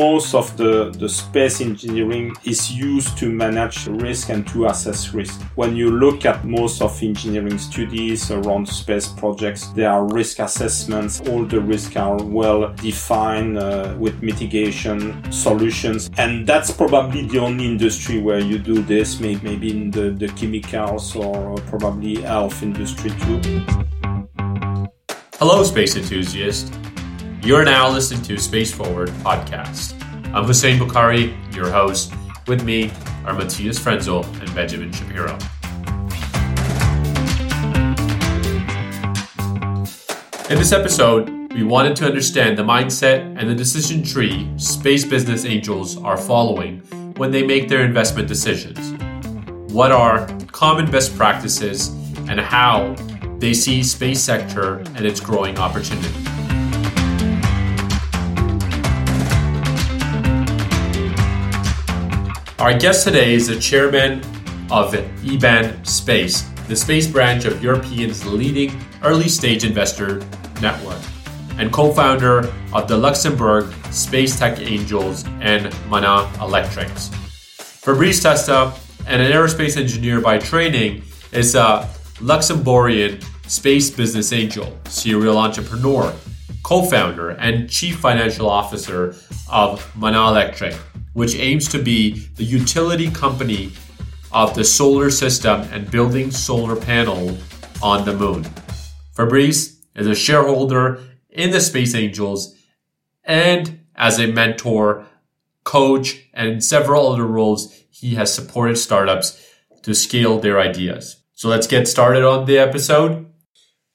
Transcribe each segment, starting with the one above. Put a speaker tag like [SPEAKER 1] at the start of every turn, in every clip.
[SPEAKER 1] most of the, the space engineering is used to manage risk and to assess risk. When you look at most of engineering studies around space projects, there are risk assessments. All the risks are well defined uh, with mitigation solutions. And that's probably the only industry where you do this, maybe in the, the chemicals or probably health industry too.
[SPEAKER 2] Hello, space enthusiast. You're now listening to Space Forward podcast. I'm Hussein Bukhari, your host. With me are Matthias Frenzel and Benjamin Shapiro. In this episode, we wanted to understand the mindset and the decision tree space business angels are following when they make their investment decisions. What are common best practices and how they see space sector and its growing opportunity. Our guest today is the chairman of EBAN Space, the space branch of European's leading early stage investor network, and co founder of the Luxembourg Space Tech Angels and Maana Electrics. Fabrice Testa, and an aerospace engineer by training, is a Luxembourgian space business angel, serial entrepreneur, co founder, and chief financial officer of Maana Electric which aims to be the utility company of the solar system and building solar panel on the moon. Fabrice is a shareholder in the Space Angels and as a mentor, coach, and several other roles, he has supported startups to scale their ideas. So let's get started on the episode.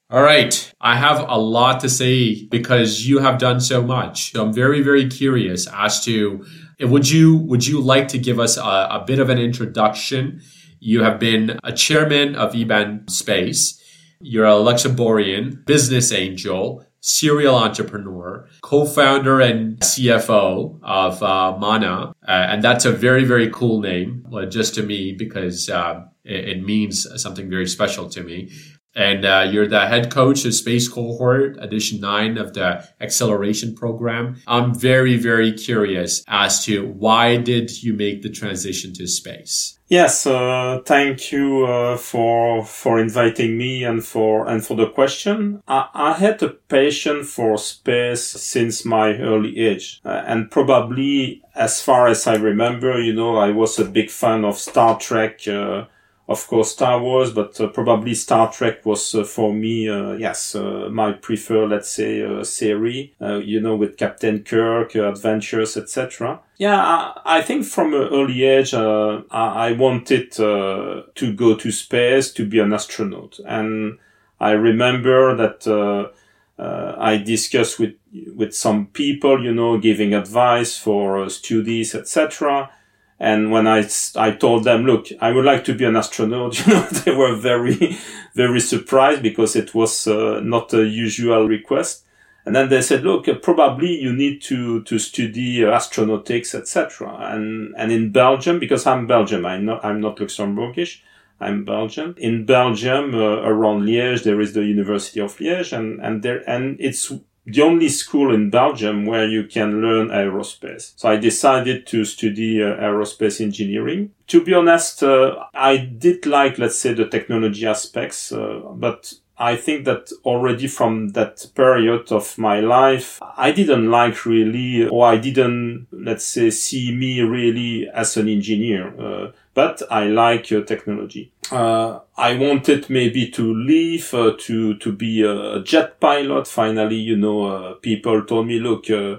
[SPEAKER 2] All right. I have a lot to say because you have done so much. So I'm very, very curious as to would you would you like to give us a, a bit of an introduction? You have been a chairman of EBAN Space. You're a Luxembourgian business angel, serial entrepreneur, co-founder and CFO of uh, Maana, uh, and that's a very very cool name, well, just to me because uh, it, it means something very special to me and uh, you're the head coach of Space Cohort Edition 9 of the Acceleration Program. I'm very, very curious as to why did you make the transition to space?
[SPEAKER 1] Yes, uh, thank you uh, for for inviting me and for and for the question. I, I had a passion for space since my early age, uh, and probably as far as I remember, you know, I was a big fan of Star Trek uh, of course Star Wars, but uh, probably Star Trek was uh, for me, uh, yes, uh, my preferred, let's say, uh, series. Uh, you know, with Captain Kirk, adventures, etc. Yeah, I, I, think from an early age, I, I, wanted to go to space to be an astronaut, and I remember that. I discussed with with some people, you know, giving advice for studies, etc and when I, I told them, look, I would like to be an astronaut, you know, they were very, very surprised because it was uh, not a usual request. And then they said, look, probably you need to, to study uh, astronautics, etc. And, and in Belgium, because I'm Belgium, I'm not, I'm not Luxembourgish, I'm Belgian. In Belgium, uh, around Liège, there is the University of Liège and, and there, and it's the only school in Belgium where you can learn aerospace. So I decided to study uh, aerospace engineering. To be honest, uh, I did like, let's say, the technology aspects, uh, but I think that already from that period of my life, I didn't like really, or I didn't, let's say, see me really as an engineer. But I like uh, technology. Uh, I wanted maybe to leave uh, to to be a jet pilot. Finally, you know, uh, people told me, look. Uh,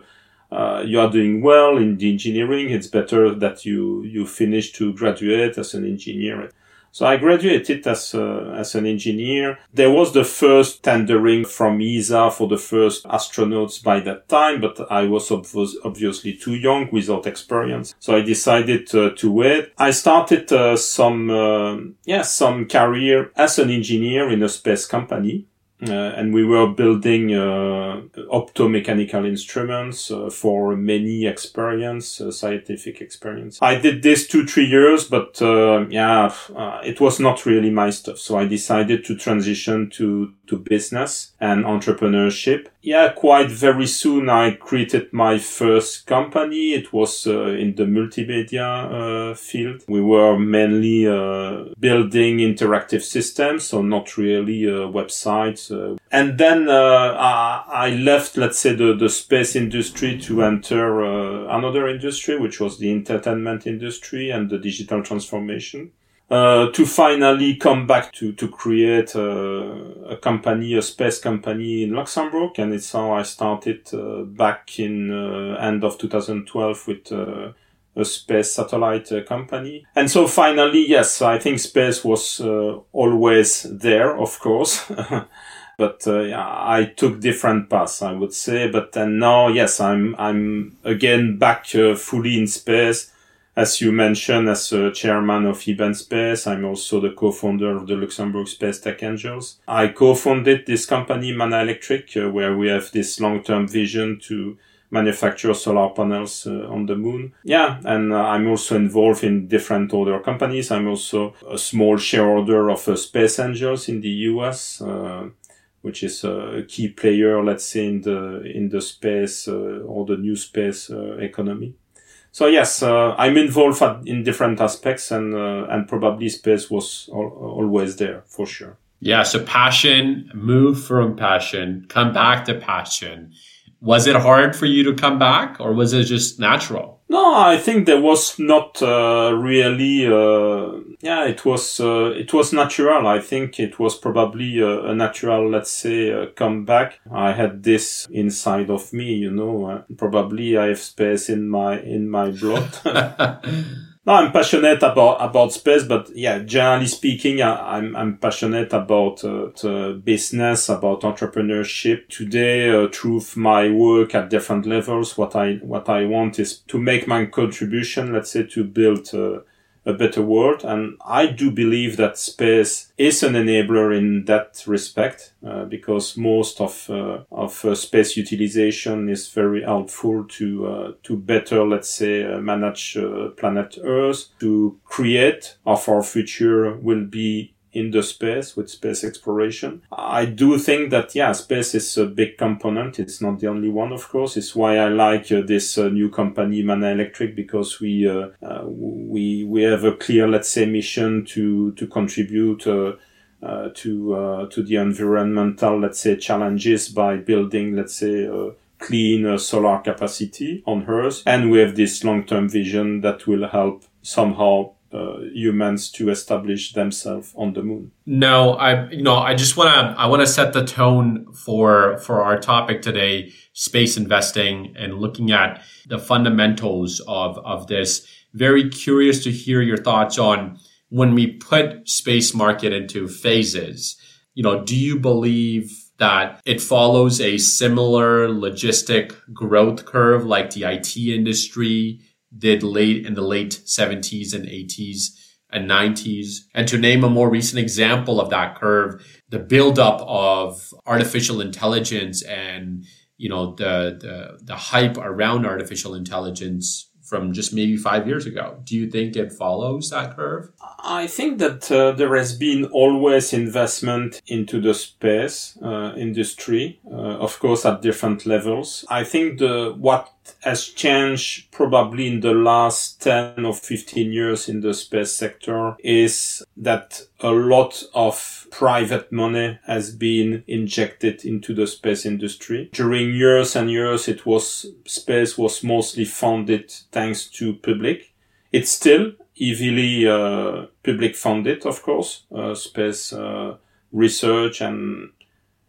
[SPEAKER 1] uh, you are doing well in the engineering. It's better that you you finish to graduate as an engineer. So I graduated as uh, as an engineer. There was the first tendering from ESA for the first astronauts by that time, but I was obviously too young without experience. So I decided uh, to wait. I started uh, some uh, yeah some career as an engineer in a space company. Uh, and we were building uh, optomechanical instruments uh, for many experience, scientific experience. I did this two, three years, but yeah, it was not really my stuff. So I decided to transition to to business and entrepreneurship. Yeah, quite very soon I created my first company. It was uh, in the multimedia uh, field. We were mainly uh, building interactive systems, so not really websites. and then I, I, left, let's say, the, the space industry to enter another industry, which was the entertainment industry and the digital transformation uh, to finally come back to to create a, a, company, a space company in Luxembourg, and it's how I started uh, back in uh, end of 2012 with uh, a space satellite uh, company. And so finally, yes, I think space was uh, always there, of course. but uh, I took different paths, I would say. But then now, yes, I'm I'm again back uh, fully in space as you mentioned, as a chairman of EBAN Space, I'm also the co-founder of the Luxembourg Space Tech Angels. I co-founded this company, Maana Electric, uh, where we have this long-term vision to manufacture solar panels uh, on the moon. Yeah, and uh, I'm also involved in different other companies. I'm also a small shareholder of uh, Space Angels in the US, uh, which is a key player, let's say, in the in the space uh, or the new space economy. So yes, uh, I'm involved in different aspects, and uh, and probably space was al- always there for sure.
[SPEAKER 2] Yeah. So passion, move from passion, come back to passion. Was it hard for you to come back, or was it just natural?
[SPEAKER 1] No, I think there was not uh, really. Uh, yeah, it was uh, it was natural. I think it was probably a, a natural, let's say, uh, comeback. I had this inside of me, you know. Uh, probably I have space in my in my blood. No, I'm passionate about about space, but yeah, generally speaking, I, am I'm, I'm passionate about uh, business, about entrepreneurship. Today, uh, through my work at different levels, what I what I want is to make my contribution. Let's say to build. Uh, a better world. And I do believe that space is an enabler in that respect, uh, because most of uh, of uh, space utilization is very helpful to uh, to better, let's say, uh, manage uh, planet Earth. To create of our future will be in the space with space exploration. I do think that, yeah, space is a big component. It's not the only one, of course. It's why I like uh, this uh, new company, Maana Electric, because we, uh, uh we, we have a clear, let's say, mission to, to contribute, uh, uh, to, to the environmental, let's say, challenges by building, let's say, clean solar capacity on Earth. And we have this long-term vision that will help somehow uh, humans to establish themselves on the moon.
[SPEAKER 2] No, I you know I just want to I want to set the tone for for our topic today, space investing and looking at the fundamentals of of this. Very curious to hear your thoughts on when we put space market into phases. You know, do you believe that it follows a similar logistic growth curve like the IT industry did late in the late 70s and 80s and 90s. And to name a more recent example of that curve, the buildup of artificial intelligence and you know the, the the hype around artificial intelligence from just maybe five years ago. Do you think it follows that curve?
[SPEAKER 1] I think that uh, there has been always investment into the space uh, industry, uh, of course, at different levels. I think the what has changed probably in the last 10 or 15 years in the space sector is that a lot of private money has been injected into the space industry. During years and years, it was, space was mostly funded thanks to public. It's still heavily uh, public funded, of course, uh, space uh, research and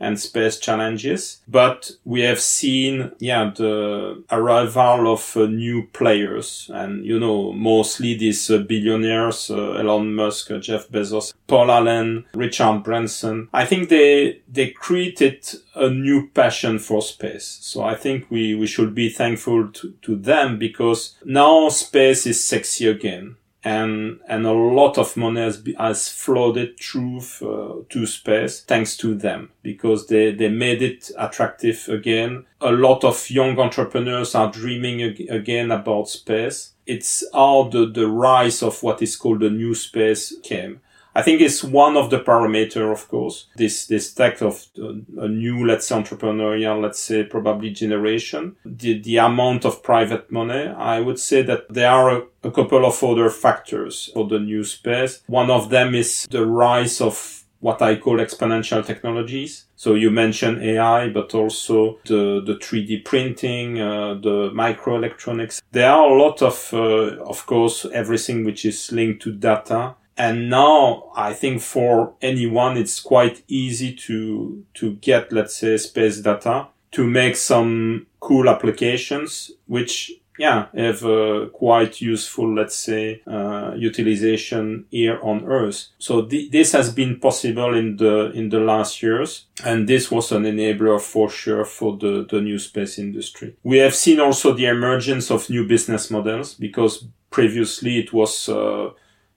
[SPEAKER 1] and space challenges. But we have seen, yeah, the arrival of uh, new players and, you know, mostly these uh, billionaires, uh, Elon Musk, uh, Jeff Bezos, Paul Allen, Richard Branson. I think they, they created a new passion for space. So I think we, we should be thankful to, to them because now space is sexy again and and a lot of money has, has flooded through uh, to space thanks to them because they they made it attractive again. A lot of young entrepreneurs are dreaming ag- again about space. It's how the the rise of what is called the new space came. I think it's one of the parameter, of course, this, this type of uh, a new, let's say, entrepreneurial, let's say, probably generation. The, the amount of private money, I would say that there are a, a couple of other factors for the new space. One of them is the rise of what I call exponential technologies. So you mentioned AI, but also the, the 3D printing, uh, the microelectronics. There are a lot of, uh, of course, everything which is linked to data and now I think for anyone, it's quite easy to, to get, let's say, space data to make some cool applications, which, yeah, have a quite useful, let's say, uh, utilization here on Earth. So th- this has been possible in the, in the last years. And this was an enabler for sure for the, the new space industry. We have seen also the emergence of new business models because previously it was, uh,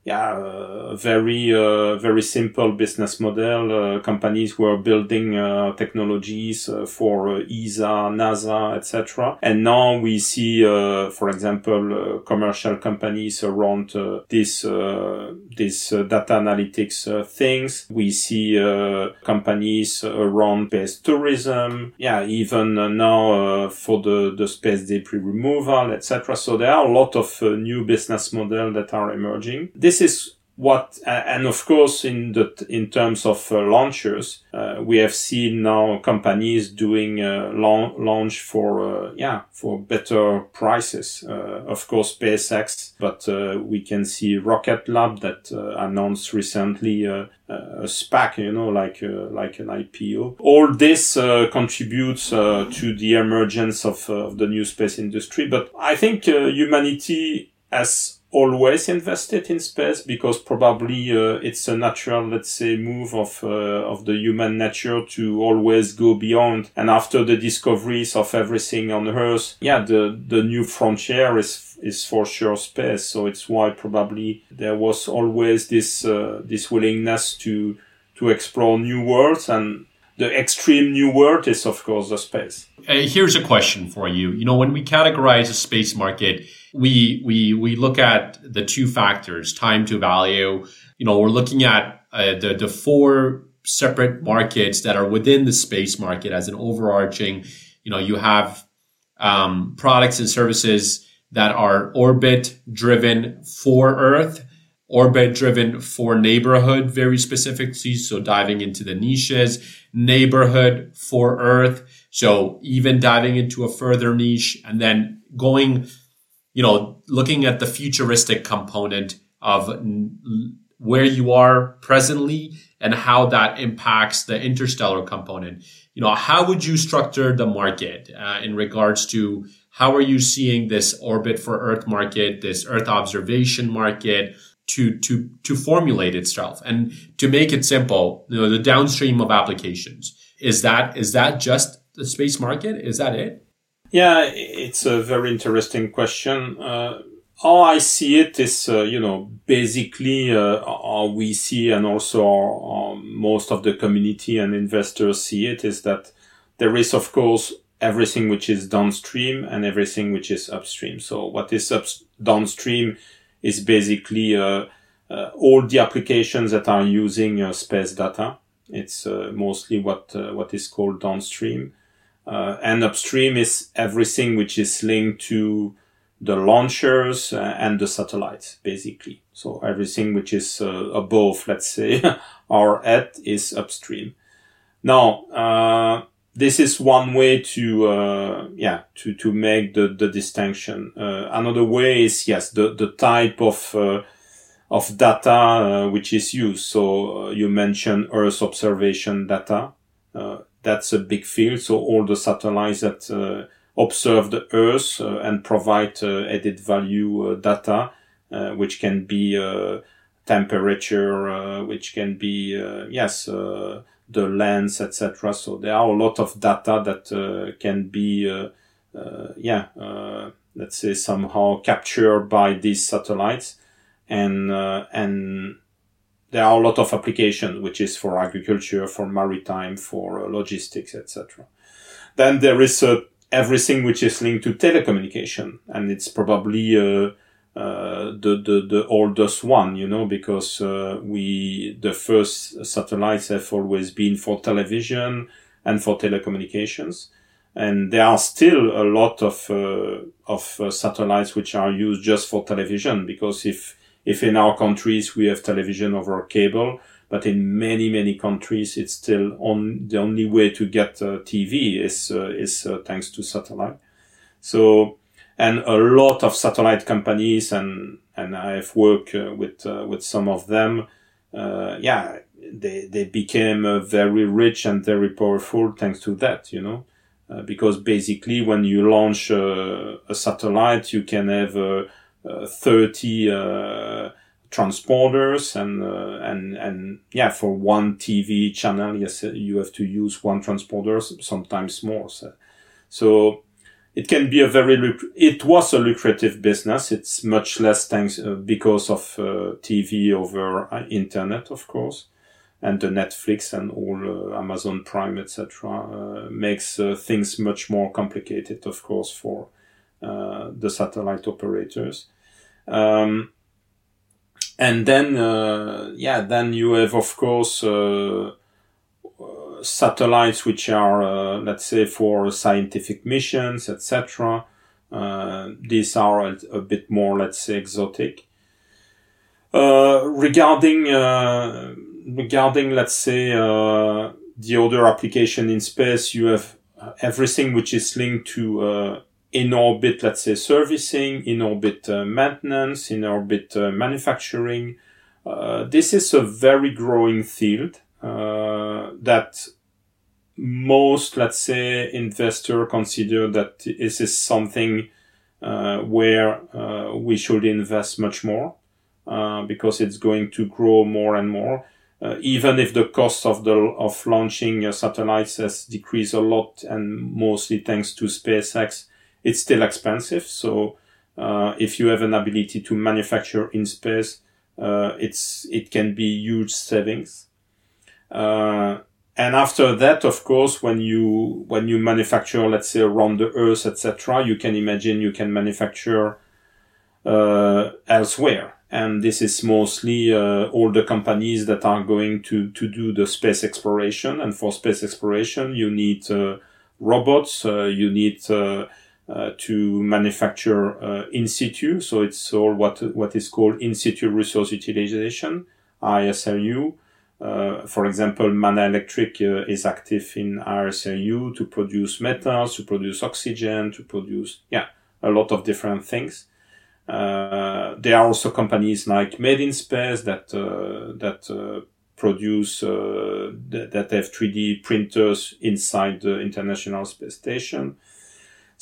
[SPEAKER 1] yeah, uh, very uh, very simple business model. Uh, companies were building uh, technologies uh, for uh, ESA, NASA, etc. And now we see, for example, commercial companies around this this data analytics things. We see companies around space tourism. Yeah, even now for the the space debris removal, etc. So there are a lot of new business models that are emerging. This this is what and of course in the in terms of uh, launchers uh, we have seen now companies doing uh, launch for uh, yeah for better prices. Uh, of course SpaceX but uh, we can see Rocket Lab that announced recently a SPAC you know like like an IPO all this contributes to the emergence of, of the new space industry. But I think humanity has always invested in space because probably uh, it's a natural, let's say, move of uh, of the human nature to always go beyond. And after the discoveries of everything on Earth, yeah, the the new frontier is is for sure space. So it's why probably there was always this uh, this willingness to to explore new worlds and the extreme new world is of course the space.
[SPEAKER 2] Uh, here's a question for you. You know, when we categorize a space market, we we we look at the two factors, time to value. You know, we're looking at uh, the the four separate markets that are within the space market as an overarching. You know, you have um, products and services that are orbit driven for Earth, orbit driven for neighborhood, very specifically. So diving into the niches, neighborhood for Earth. So even diving into a further niche and then going you know, looking at the futuristic component of where you are presently and how that impacts the interstellar component. You know, how would you structure the market uh, in regards to how are you seeing this orbit for Earth market, this Earth observation market to to to formulate itself and to make it simple? You know, the downstream of applications is that is that just the space market? Is that it?
[SPEAKER 1] Yeah, it's a very interesting question. Uh, how I see it is, uh, you know, basically uh, how we see and also our, most of the community and investors see it is that there is, of course, everything which is downstream and everything which is upstream. So what is up downstream is basically uh, uh, all the applications that are using uh, space data. It's mostly what what is called downstream. Uh, and upstream is everything which is linked to the launchers uh, and the satellites, basically. So everything which is uh, above, let's say, our head is upstream. Now, uh, this is one way to, uh, yeah, to, to make the, the distinction. Uh, another way is, yes, the, the type of, of data which is used. So you mentioned Earth observation data that's a big field. So all the satellites that uh, observe the Earth uh, and provide uh, added value uh, data, uh, which can be uh, temperature, which can be yes the lens, etc. So there are a lot of data that can be yeah let's say somehow captured by these satellites and uh, and there are a lot of applications, which is for agriculture, for maritime, for uh, logistics, etc. Then there is uh, everything which is linked to telecommunication, and it's probably uh, uh, the, the the oldest one, you know, because uh, we the first satellites have always been for television and for telecommunications, and there are still a lot of uh, of satellites which are used just for television because if if in our countries we have television over cable, but in many many countries it's still on the only way to get uh, TV is uh, is uh, thanks to satellite. So and a lot of satellite companies and and I've worked uh, with uh, with some of them. Uh, yeah, they they became very rich and very powerful thanks to that. You know, because basically when you launch a satellite, you can have thirty transponders and and and yeah, for one TV channel, yes, you have to use one transponder, sometimes more. So, so it can be a very it was a lucrative business it's much less thanks uh, because of uh, tv over uh, internet of course and the netflix and all uh, amazon prime etc uh, makes uh, things much more complicated of course for the satellite operators um, and then yeah then you have of course satellites which are, uh, let's say, for scientific missions, etc. Uh, these are a, a, bit more, let's say, exotic. Uh, regarding uh, regarding, let's say, uh, the other application in space, you have everything which is linked to uh, in orbit, let's say, servicing, in orbit maintenance, in orbit manufacturing. this is a very growing field uh, that most, let's say, investor consider that this is something uh, where uh, we should invest much more uh, because it's going to grow more and more. Uh, even if the cost of the of launching uh, satellites has decreased a lot, and mostly thanks to SpaceX, it's still expensive. So if you have an ability to manufacture in space, it's it can be huge savings. Uh, and after that, of course, when you when you manufacture, let's say around the Earth, etc., you can imagine you can manufacture uh, elsewhere. And this is mostly uh, all the companies that are going to to do the space exploration. And for space exploration, you need uh, robots. Uh, you need uh, to manufacture in situ. So it's all what what is called in situ resource utilization (ISRU). Uh, for example, Maana Electric uh, is active in ISRU to produce metals, to produce oxygen, to produce, yeah, a lot of different things. Uh, there are also companies like Made in Space that, uh, that uh, produce, th- that have 3D printers inside the International Space Station.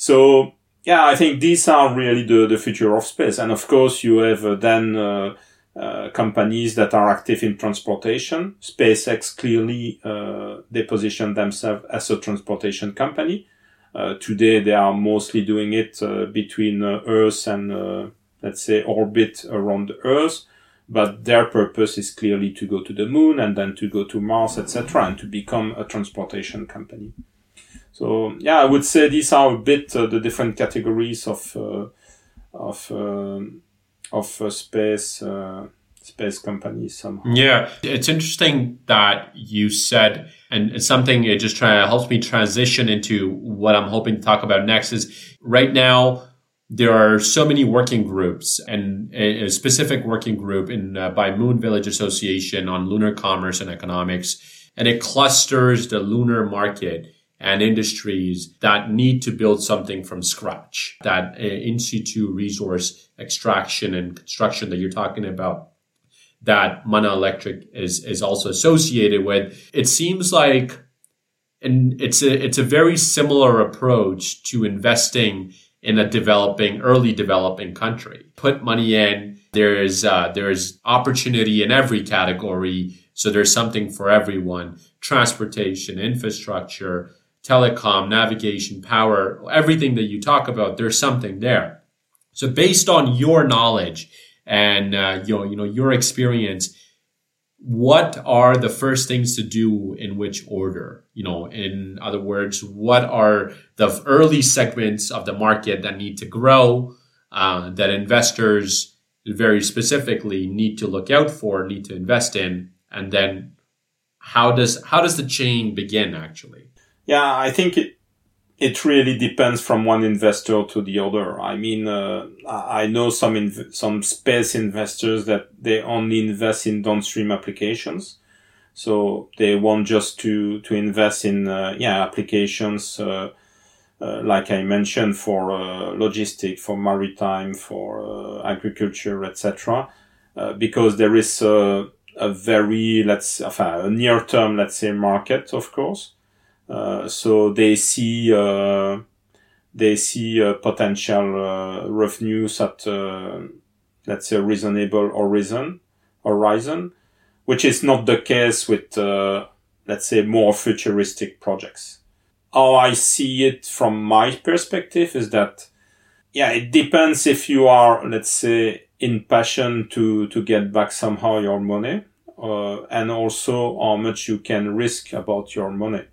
[SPEAKER 1] So, yeah, I think these are really the, the future of space. And of course, you have then uh, companies that are active in transportation. SpaceX clearly uh, they position themselves as a transportation company. Uh, today they are mostly doing it uh, between uh, Earth and let's say orbit around the Earth, but their purpose is clearly to go to the moon and then to go to Mars, etc., and to become a transportation company. So yeah, I would say these are a bit the different categories of of um, of uh, space uh, space companies somehow.
[SPEAKER 2] Yeah, it's interesting that you said, and something it just try, helps me transition into what I'm hoping to talk about next. Is right now there are so many working groups and a, a specific working group in uh, by Moon Village Association on lunar commerce and economics, and it clusters the lunar market and industries that need to build something from scratch. That uh, in situ resource extraction and construction that you're talking about that Maana Electric is is also associated with. It seems like and it's a it's a very similar approach to investing in a developing early developing country. Put money in. There's uh, there's opportunity in every category. So there's something for everyone. Transportation, infrastructure, telecom, navigation, power, everything that you talk about, there's something there. So based on your knowledge and uh, you know, you know your experience what are the first things to do in which order? You know in other words what are the early segments of the market that need to grow uh, that investors very specifically need to look out for need to invest in? And then how does how does the chain begin actually
[SPEAKER 1] yeah i think it it really depends from one investor to the other. I mean, uh, I know some inv- some space investors that they only invest in downstream applications, so they want just to to invest in uh, yeah applications uh, uh like I mentioned for uh, logistic, for maritime, for uh, agriculture, etc. because there is a, a very let's enfin, a near term let's say market, of course uh, so they see uh, they see uh, potential revenues at let's say reasonable horizon horizon, which is not the case with let's say more futuristic projects. How I see it from my perspective is that yeah, it depends if you are, let's say, in passion to, to get back somehow your money, uh, and also how much you can risk about your money.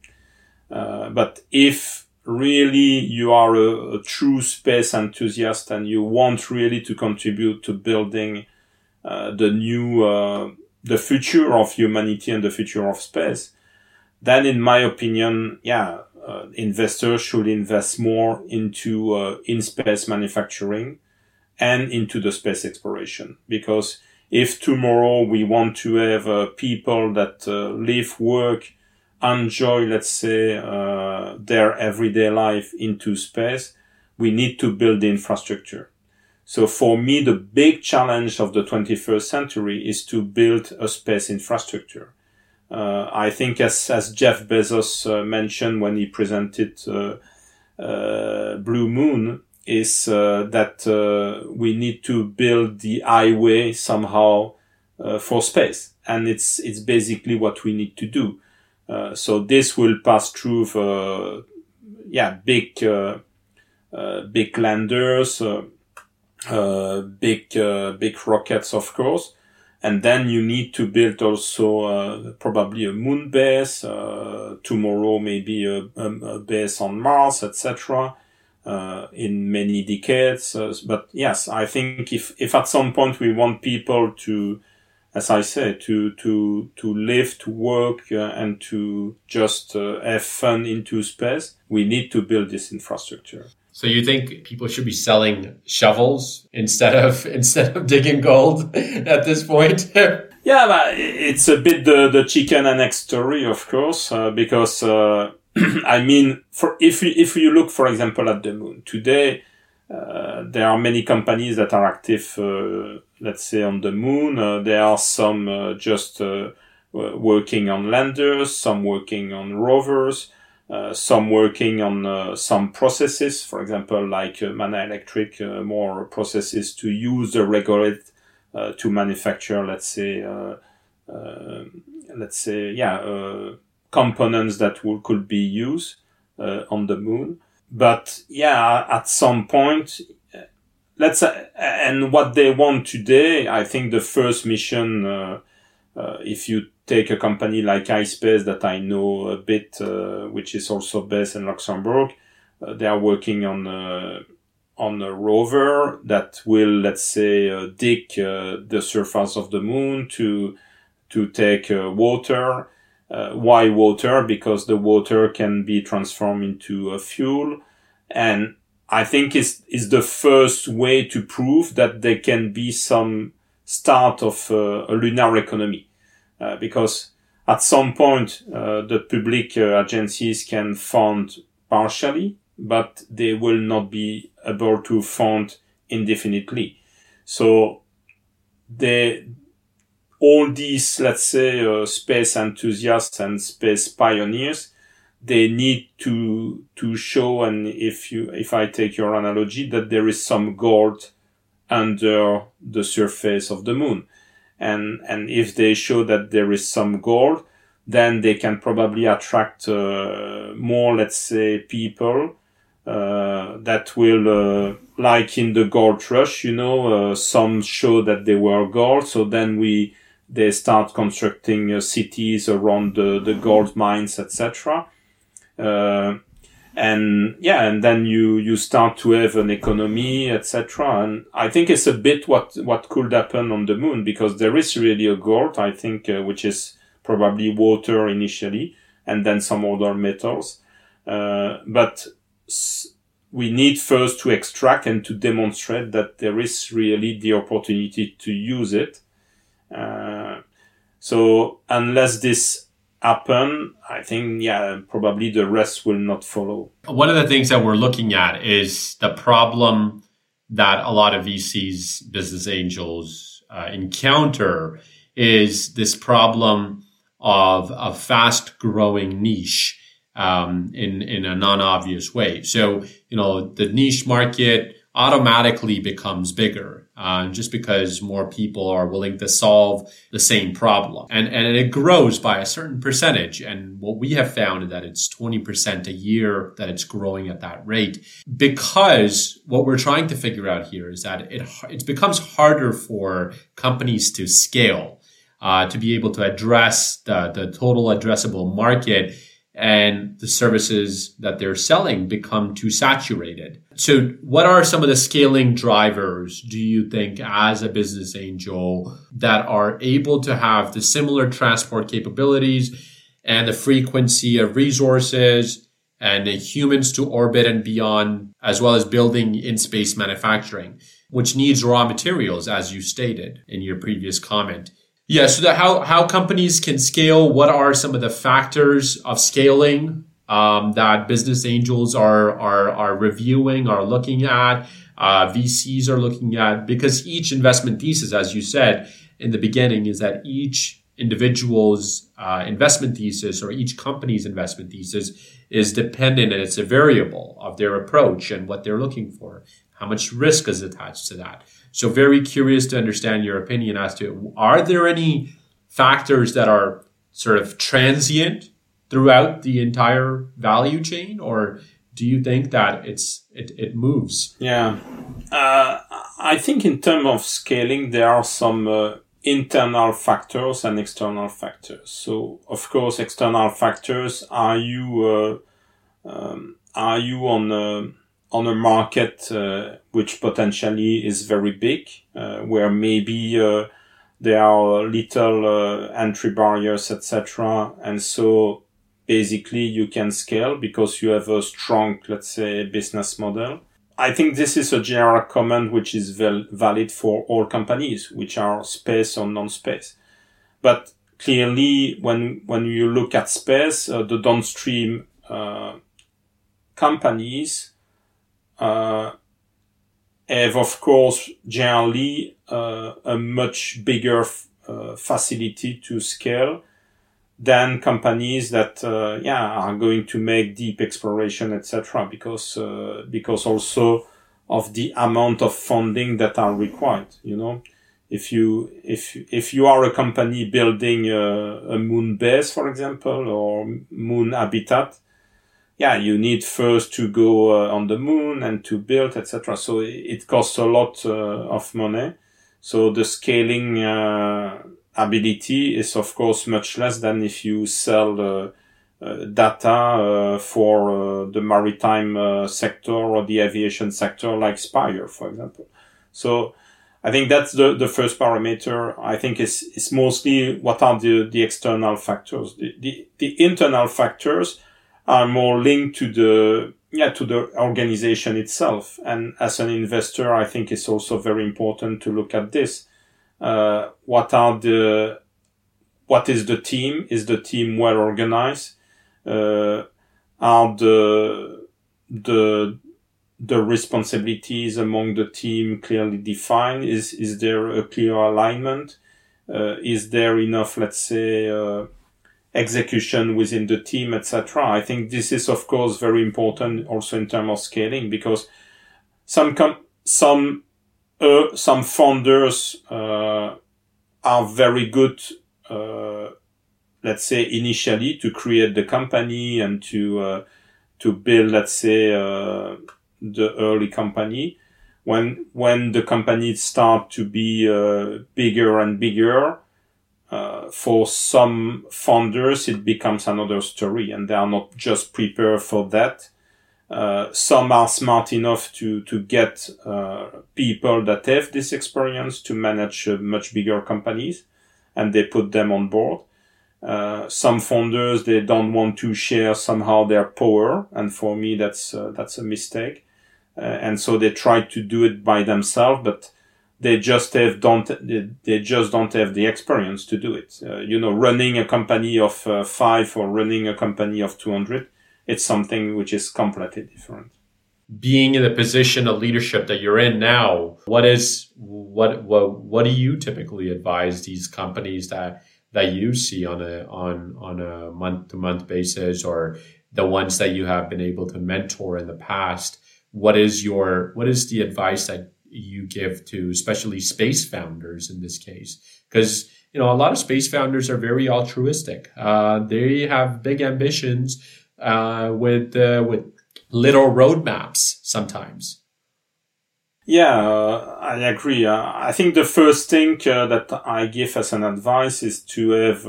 [SPEAKER 1] Uh, but if really you are a, a, true space enthusiast and you want really to contribute to building uh, the new, uh, the future of humanity and the future of space, then in my opinion, yeah, uh, investors should invest more into uh, in-space manufacturing and into the space exploration. Because if tomorrow we want to have people that live, work, enjoy, let's say, uh, their everyday life into space, we need to build the infrastructure. So for me, the big challenge of the 21st century is to build a space infrastructure. Uh, I think as, as Jeff Bezos uh, mentioned when he presented uh, uh, Blue Moon is uh, that we need to build the highway somehow for space. And it's, it's basically what we need to do. Uh, so this will pass through, the, yeah, big, uh, uh, big landers, big, big rockets, of course. And then you need to build also probably a moon base. tomorrow, maybe a, a, base on Mars, etc. Uh, in many decades. Uh, but yes, I think if, if at some point we want people to as I say, to to to live, to work, uh, and to just uh, have fun into space, we need to build this infrastructure.
[SPEAKER 2] So you think people should be selling shovels instead of instead of digging gold at this point?
[SPEAKER 1] yeah, but it's a bit the the chicken and egg story, of course, uh, because uh, I mean, for if you, if you look, for example, at the moon today uh, there are many companies that are active, uh, let's say, on the moon. Uh, there are some uh, just uh, working on landers, some working on rovers, uh, some working on some processes, for example, like Maana Electric, more processes to use the regolith to manufacture, let's say, let's say, yeah, components that will, could be used on the moon but yeah, at some point, let's say, and what they want today, I think the first mission, uh, uh, if you take a company like iSpace that I know a bit, uh, which is also based in Luxembourg, uh, they are working on uh, on a rover that will, let's say, uh, dig the surface of the moon to to take water uh, why water? Because the water can be transformed into a fuel. And I think it's, is the first way to prove that there can be some start of uh, a lunar economy. Uh, because at some point, uh, the public uh, agencies can fund partially, but they will not be able to fund indefinitely. So they, all these, let's say, uh, space enthusiasts and space pioneers, they need to to show, and if you if I take your analogy, that there is some gold under the surface of the moon, and and if they show that there is some gold, then they can probably attract uh, more, let's say, people uh, that will, uh, like in the gold rush, you know, uh, some show that they were gold. So then we, they start constructing uh, cities around the, the gold mines, etc. Uh, and yeah, and then you, you start to have an economy, etc. And I think it's a bit what, what could happen on the moon because there is really a gold, I think, uh, which is probably water initially and then some other metals. but we need first to extract and to demonstrate that there is really the opportunity to use it. Uh, so unless this happen, I think, yeah, probably the rest will not follow.
[SPEAKER 2] One of the things that we're looking at is the problem that a lot of VCs, business angels uh, encounter is this problem of a fast growing niche um, in in a non-obvious way. So you know the niche market automatically becomes bigger uh, just because more people are willing to solve the same problem. And and it grows by a certain percentage. And what we have found is that it's 20% a year that it's growing at that rate because what we're trying to figure out here is that it it becomes harder for companies to scale uh, to be able to address the, the total addressable market and the services that they're selling become too saturated. So what are some of the scaling drivers do you think as a business angel that are able to have the similar transport capabilities and the frequency of resources and the humans to orbit and beyond, as well as building in space manufacturing, which needs raw materials, as you stated in your previous comment. Yeah. So how, how companies can scale, what are some of the factors of scaling um, that business angels are, are, are reviewing, are looking at, uh, VCs are looking at, because each investment thesis, as you said in the beginning, is that each individual's uh, investment thesis or each company's investment thesis is dependent and it's a variable of their approach and what they're looking for. How much risk is attached to that? So very curious to understand your opinion as to are there any factors that are sort of transient throughout the entire value chain? Or do you think that it's it, it moves?
[SPEAKER 1] Yeah. Uh, i think in terms of scaling there are some uh, internal factors and external factors. So of course external factors are you uh, um, are you on a on a market uh, which potentially is very big, uh, where maybe uh, there are little entry barriers, etc. And so basically you can scale because you have a strong, let's say, business model. I think this is a general comment which is val- valid for all companies, which are space or non-space. But clearly, when when you look at space, uh, the downstream uh, companies uh, have of course generally uh, a much bigger uh, facility to scale than companies that uh, yeah are going to make deep exploration etc because uh, because also of the amount of funding that are required you know? If you if if you are a company building a, a moon base for example or moon habitat yeah, you need first to go uh, on the moon and to build, etc. So it costs a lot uh, of money. So the scaling uh, ability is of course much less than if you sell uh, uh, data uh, for the maritime sector or the aviation sector, like Spire, for example. So I think that's the, the first parameter. I think is is mostly what are the, the external factors. The, the, the internal factors are more linked to the yeah to the organization itself. And as an investor i think it's also very important to look at this. Uh, what are the what is the team? Is the team well organized? Uh, are the the the responsibilities among the team clearly defined? Is is there a clear alignment? Uh, is there enough let's say uh, execution within the team, etc. I think this is of course very important also in terms of scaling because some com- some uh, some founders uh, are very good, uh, let's say initially to create the company and to uh, to build, let's say, uh, the early company. When when the company start to be uh, bigger and bigger, uh, for some founders it becomes another story, and they are not just prepared for that. Uh, some are smart enough to to get uh, people that have this experience to manage uh, much bigger companies, and they put them on board. Uh, some founders they don't want to share somehow their power, and for me that's uh, that's a mistake. And so they try to do it by themselves, but they just have don't they, just don't have the experience to do it. Uh, you know, running a company of uh, five or running a company of two hundred, it's something which is completely different.
[SPEAKER 2] Being in the position of leadership that you're in now, what is what what what do you typically advise these companies that that you see on a on on a month to month basis or the ones that you have been able to mentor in the past what is your what is the advice that you give to especially space founders in this case because you know a lot of space founders are very altruistic uh, they have big ambitions uh, with uh, with little roadmaps sometimes
[SPEAKER 1] yeah, uh, I agree. Uh, I think the first thing uh, that I give as an advice is to have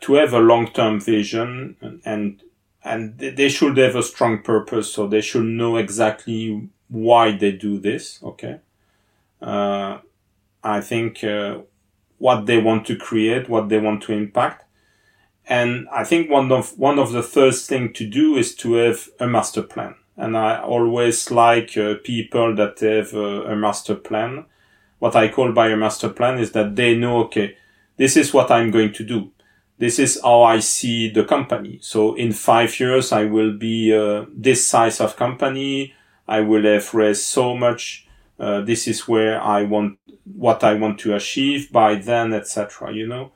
[SPEAKER 1] to have a long term vision, and and they should have a strong purpose. So they should know exactly why they do this. Okay, uh, I think what they want to create, what they want to impact, and I think one of one of the first thing to do is to have a master plan and I always like uh, people that have uh, a master plan. What I call by a master plan is that they know, okay, this is what I'm going to do. This is how I see the company. So in five years, I will be uh, this size of company. I will have raised so much. Uh, this is where I want what I want to achieve by then, etc. You know,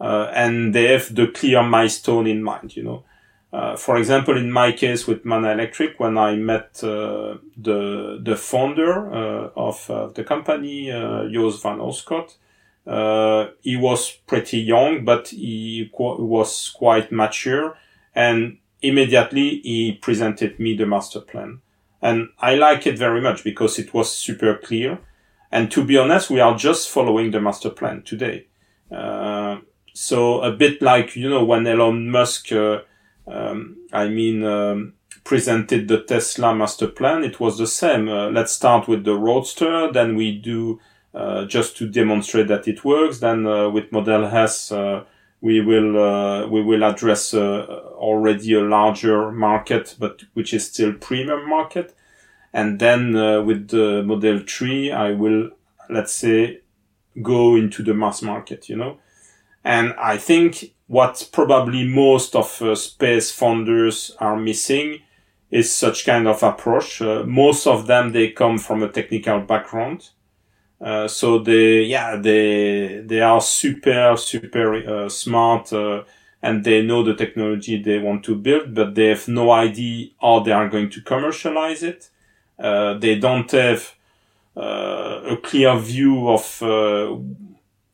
[SPEAKER 1] uh, and they have the clear milestone in mind. You know, uh, for example, in my case with Maana Electric, when I met uh, the the founder uh, of uh, the company, Joost van Oosten, uh, he was pretty young, but he qu- was quite mature, and immediately he presented me the master plan, and I like it very much because it was super clear, and to be honest, we are just following the master plan today. so a bit like you know when Elon Musk um, I mean, um, presented the Tesla master plan, it was the same. Uh, let's start with the Roadster, then we do uh, just to demonstrate that it works. Then uh, with Model S, uh, we will uh, we will address uh, already a larger market, but which is still premium market. And then with the Model 3, I will let's say go into the mass market. You know, and I think what probably most of uh, space founders are missing is such kind of approach. Uh, most of them they come from a technical background, uh, so they yeah they they are super super uh, smart uh, and they know the technology they want to build, but they have no idea how they are going to commercialize it. Uh, they don't have a clear view of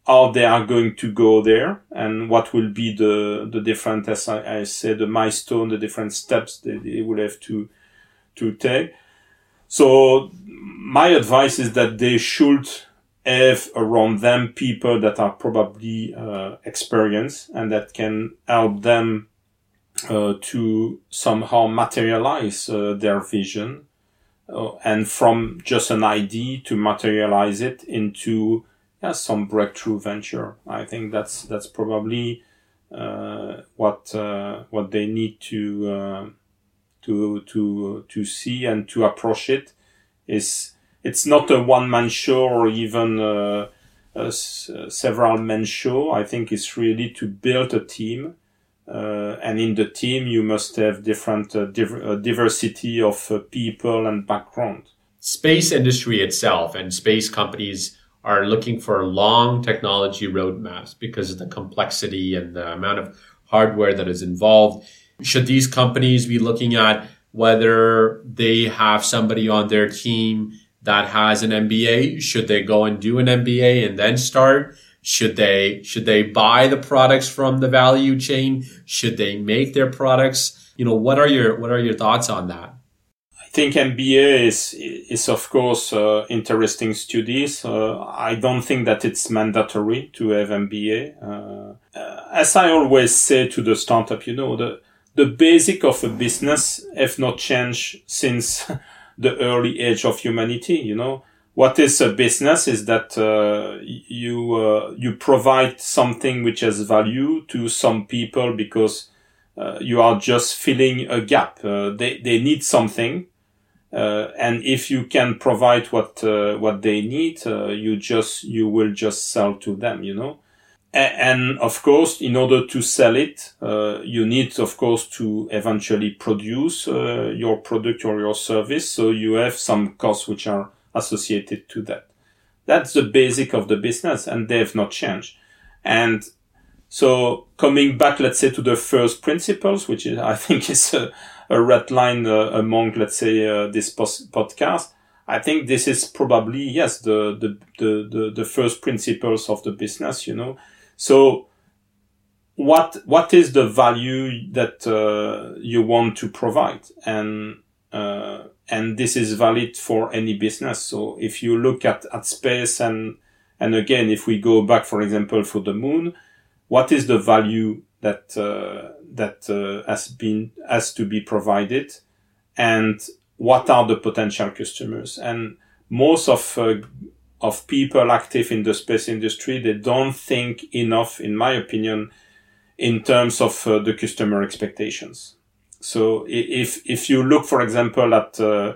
[SPEAKER 1] how they are going to go there and what will be the the different as I, I said the milestone the different steps that they will have to to take so my advice is that they should have around them people that are probably uh, experienced and that can help them uh, to somehow materialize uh, their vision uh, and from just an idea to materialize it into yeah, some breakthrough venture. I think that's that's probably uh, what uh, what they need to uh, to to to see and to approach it. Is it's not a one man show or even uh, a, a several men show. I think it's really to build a team. Uh, and in the team, you must have different uh, div- diversity of people and background.
[SPEAKER 2] Space industry itself and space companies are looking for long technology roadmaps because of the complexity and the amount of hardware that is involved. Should these companies be looking at whether they have somebody on their team that has an MBA? Should they go and do an MBA and then start? Should they should they buy the products from the value chain? Should they make their products? You know, what are your what are your thoughts on that?
[SPEAKER 1] I think MBA is is of course uh, interesting studies. Uh, I don't think that it's mandatory to have MBA. Uh, uh, as I always say to the startup, you know, the the basic of a business have not changed since the early age of humanity. You know, what is a business is that uh, you uh, you provide something which has value to some people because uh, you are just filling a gap. Uh, they they need something, uh, and if you can provide what uh, what they need, you just you will just sell to them. You know. And of course, in order to sell it, you need, of course, to eventually produce your product or your service. So you have some costs which are associated to that. That's the basic of the business and they have not changed. And so coming back, let's say to the first principles, which is, I think is a, a red line uh, among, let's say, uh, this podcast. I think this is probably, yes, the, the, the, the, the first principles of the business, you know. So what, what is the value that, uh, you want to provide? And, uh, and this is valid for any business. So if you look at, at space and, and again, if we go back, for example, for the moon, what is the value that, uh, that uh, has been, has to be provided and what are the potential customers? And most of, uh, of people active in the space industry, they don't think enough, in my opinion, in terms of uh, the customer expectations. So if if you look, for example, at uh,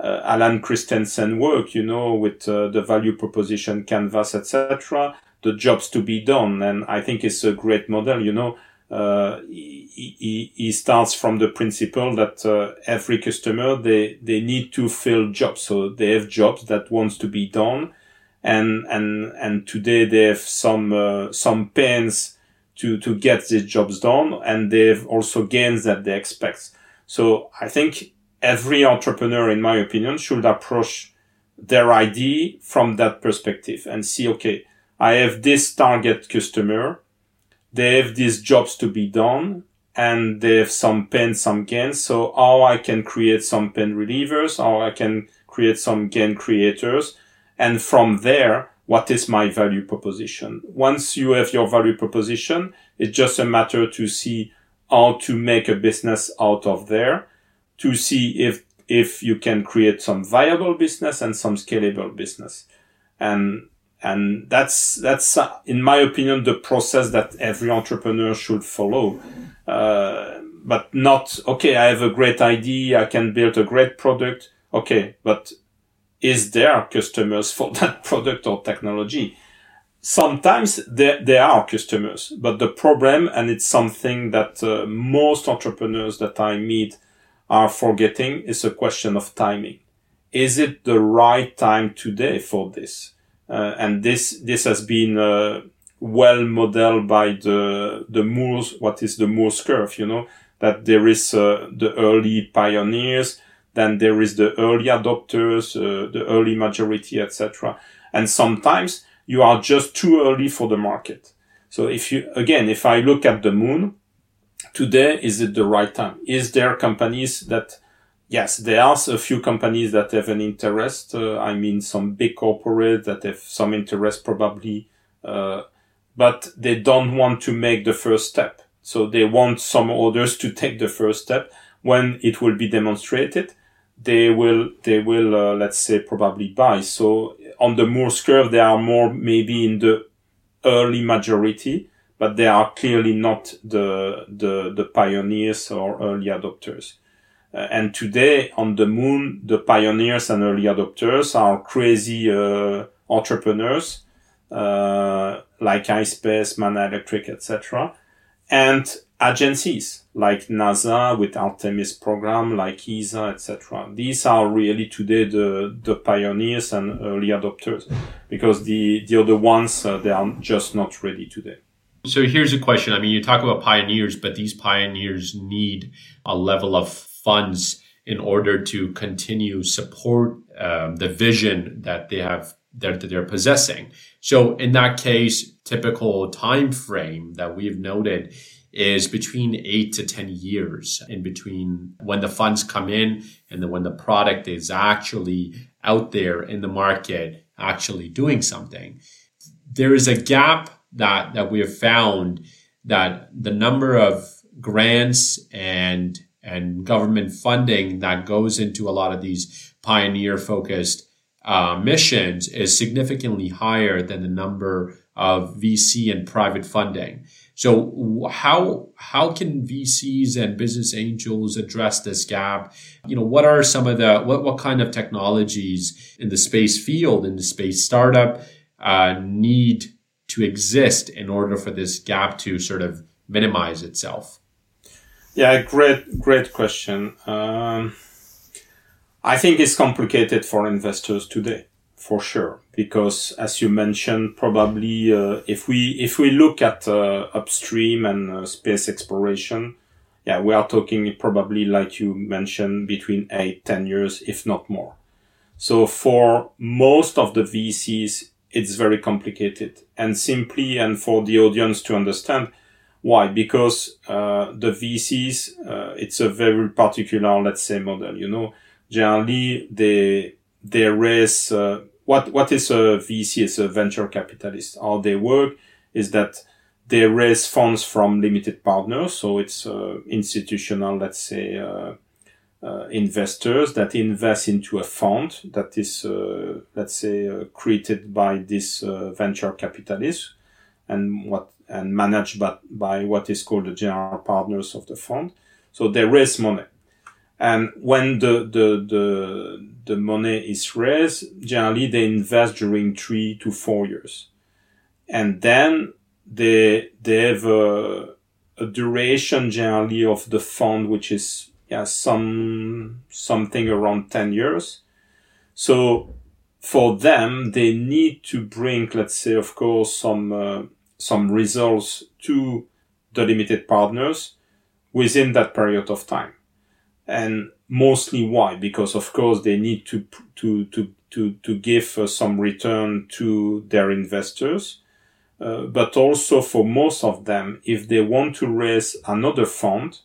[SPEAKER 1] uh, Alan Christensen work, you know, with uh, the value proposition canvas, etc., the jobs to be done, and I think it's a great model. You know, uh, he, he, he, starts from the principle that uh, every customer they they need to fill jobs, so they have jobs that wants to be done, and and and today they have some uh, some pains to, to get these jobs done and they've also gains that they expect. So I think every entrepreneur, in my opinion, should approach their idea from that perspective and see, okay, I have this target customer. They have these jobs to be done and they have some pain, some gains. So how I can create some pain relievers, how I can create some gain creators. And from there, what is my value proposition? Once you have your value proposition, it's just a matter to see how to make a business out of there, to see if, if you can create some viable business and some scalable business. And, and that's, that's, in my opinion, the process that every entrepreneur should follow. Uh, but not, okay, I have a great idea. I can build a great product. Okay. But is there customers for that product or technology? Sometimes there, there are customers, but the problem, and it's something that uh, most entrepreneurs that I meet are forgetting, is a question of timing. Is it the right time today for this? Uh, and this, this has been, uh, well modeled by the, the Moore's, what is the Moore's curve, you know, that there is, uh, the early pioneers, then there is the early adopters, uh, the early majority, etc. And sometimes you are just too early for the market. So if you, again, if I look at the moon, today, is it the right time? Is there companies that, yes, there are a few companies that have an interest. Uh, I mean, some big corporate that have some interest probably, uh, but they don't want to make the first step. So they want some others to take the first step when it will be demonstrated they will they will uh, let's say probably buy. So on the Moore's curve, they are more maybe in the early majority, but they are clearly not the the the pioneers or early adopters. Uh, and today on the moon, the pioneers and early adopters are crazy uh, entrepreneurs uh, like iSpace, Maana Electric, etc. And agencies like NASA with Artemis program, like ESA, etc. These are really today the, the pioneers and early adopters because the, the other ones, uh, they are just not ready today.
[SPEAKER 2] So here's a question. I mean, you talk about pioneers, but these pioneers need a level of funds in order to continue support um, the vision that they have that they're possessing. So in that case, typical time frame that we've noted is between eight to 10 years in between when the funds come in and then when the product is actually out there in the market, actually doing something. There is a gap that, that we have found that the number of grants and and government funding that goes into a lot of these pioneer focused uh, missions is significantly higher than the number of VC and private funding. So how how can VCs and business angels address this gap? You know, what are some of the what what kind of technologies in the space field in the space startup uh, need to exist in order for this gap to sort of minimize itself?
[SPEAKER 1] Yeah, great great question. Um, I think it's complicated for investors today for sure because as you mentioned probably uh, if we if we look at uh, upstream and uh, space exploration yeah we are talking probably like you mentioned between 8 10 years if not more. So for most of the VCs it's very complicated and simply and for the audience to understand why? Because uh, the VCs uh, it's a very particular let's say model you know? Generally they they raise uh, what what is a VC? is a venture capitalist. How they work is that they raise funds from limited partners, so it's uh, institutional, let's say, uh, uh, investors that invest into a fund that is, uh, let's say, uh, created by this uh, venture capitalist and what and managed by, by what is called the general partners of the fund. So they raise money. And when the, the, the, the money is raised, generally they invest during three to four years. And then they, they have a, a duration generally of the fund, which is, yeah, some, something around 10 years. So for them, they need to bring, let's say, of course, some, uh, some results to the limited partners within that period of time and mostly why? Because of course they need to to to to to give uh, some return to their investors. Uh, but also for most of them if they want to raise another fund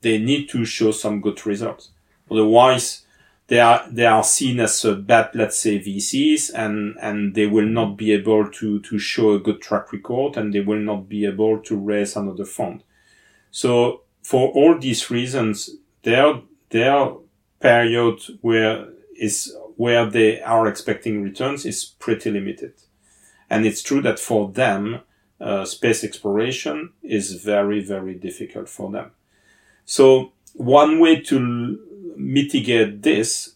[SPEAKER 1] they need to show some good results. Otherwise they are they are seen as a bad let's say VCs and and they will not be able to to show a good track record and they will not be able to raise another fund. So for all these reasons their their period where is where they are expecting returns is pretty limited. And it's true that for them, uh, space exploration is very, very difficult for them. So one way to mitigate this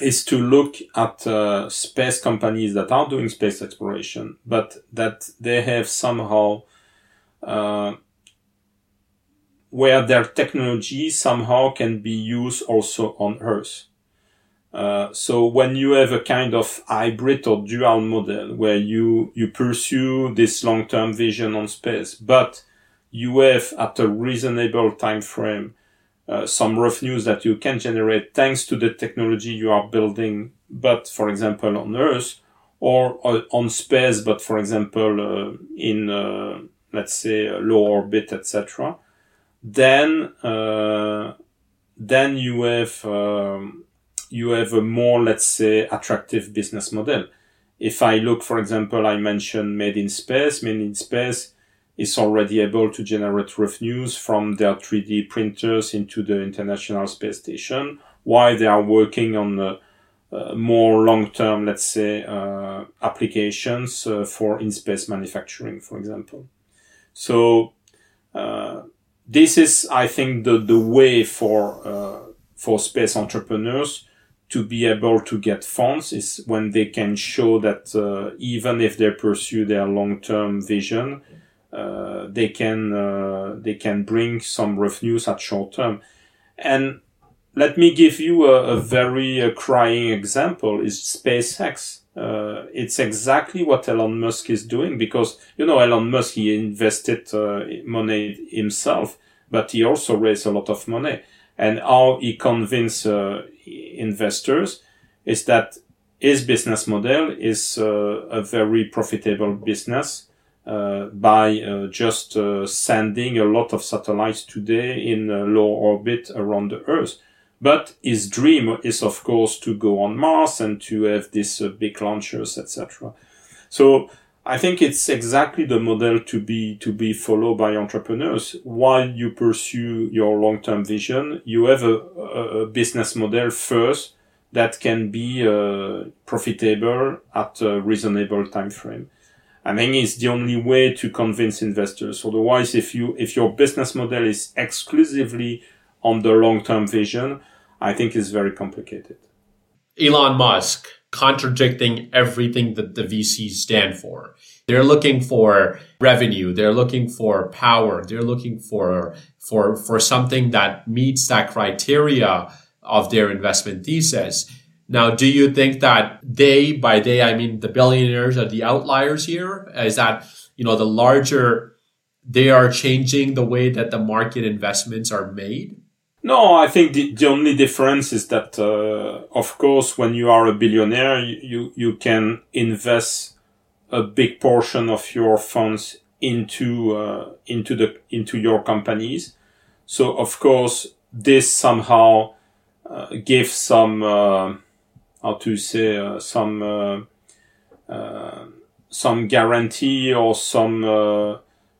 [SPEAKER 1] is to look at uh, space companies that are doing space exploration, but that they have somehow uh, where their technology somehow can be used also on Earth. Uh, so when you have a kind of hybrid or dual model where you, you pursue this long-term vision on space, but you have at a reasonable time frame uh, some revenues that you can generate thanks to the technology you are building, but for example on Earth or, or on space, but for example uh, in uh, let's say low orbit, etc then uh, then you have um, you have a more let's say attractive business model. If I look, for example, I mentioned Made in Space. Made in Space is already able to generate revenues from their 3D printers into the International Space Station, while they are working on uh, uh, more long-term, let's say, uh, applications uh, for in-space manufacturing, for example. So uh, this is, I think, the, the way for, uh, for space entrepreneurs to be able to get funds is when they can show that uh, even if they pursue their long-term vision, uh, they can uh, they can bring some revenues at short term. And let me give you a, a very uh, crying example: is SpaceX. Uh, it's exactly what Elon Musk is doing because you know Elon Musk he invested uh, money himself, but he also raised a lot of money. And how he convinced uh, investors is that his business model is uh, a very profitable business uh, by uh, just sending a lot of satellites today in low orbit around the Earth. But his dream is, of course, to go on Mars and to have these big launchers, etc. So I think it's exactly the model to be to be followed by entrepreneurs. While you pursue your long-term vision, you have a, a business model first that can be uh, profitable at a reasonable time frame. I think it's the only way to convince investors. Otherwise, if you if your business model is exclusively on the long-term vision, I think is very complicated.
[SPEAKER 2] Elon Musk contradicting everything that the VCs stand for. They're looking for revenue. They're looking for power. They're looking for, for, for something that meets that criteria of their investment thesis. Now, do you think that they, by they, I mean the billionaires are the outliers here? Is that, you know, the larger, they are changing the way that the market investments are made?
[SPEAKER 1] No, I think the, the only difference is that, uh, of course, when you are a billionaire, you, you can invest a big portion of your funds into, uh, into the, into your companies. So, of course, this somehow, uh, gives some, uh, how to say, uh, some, uh, some guarantee or some,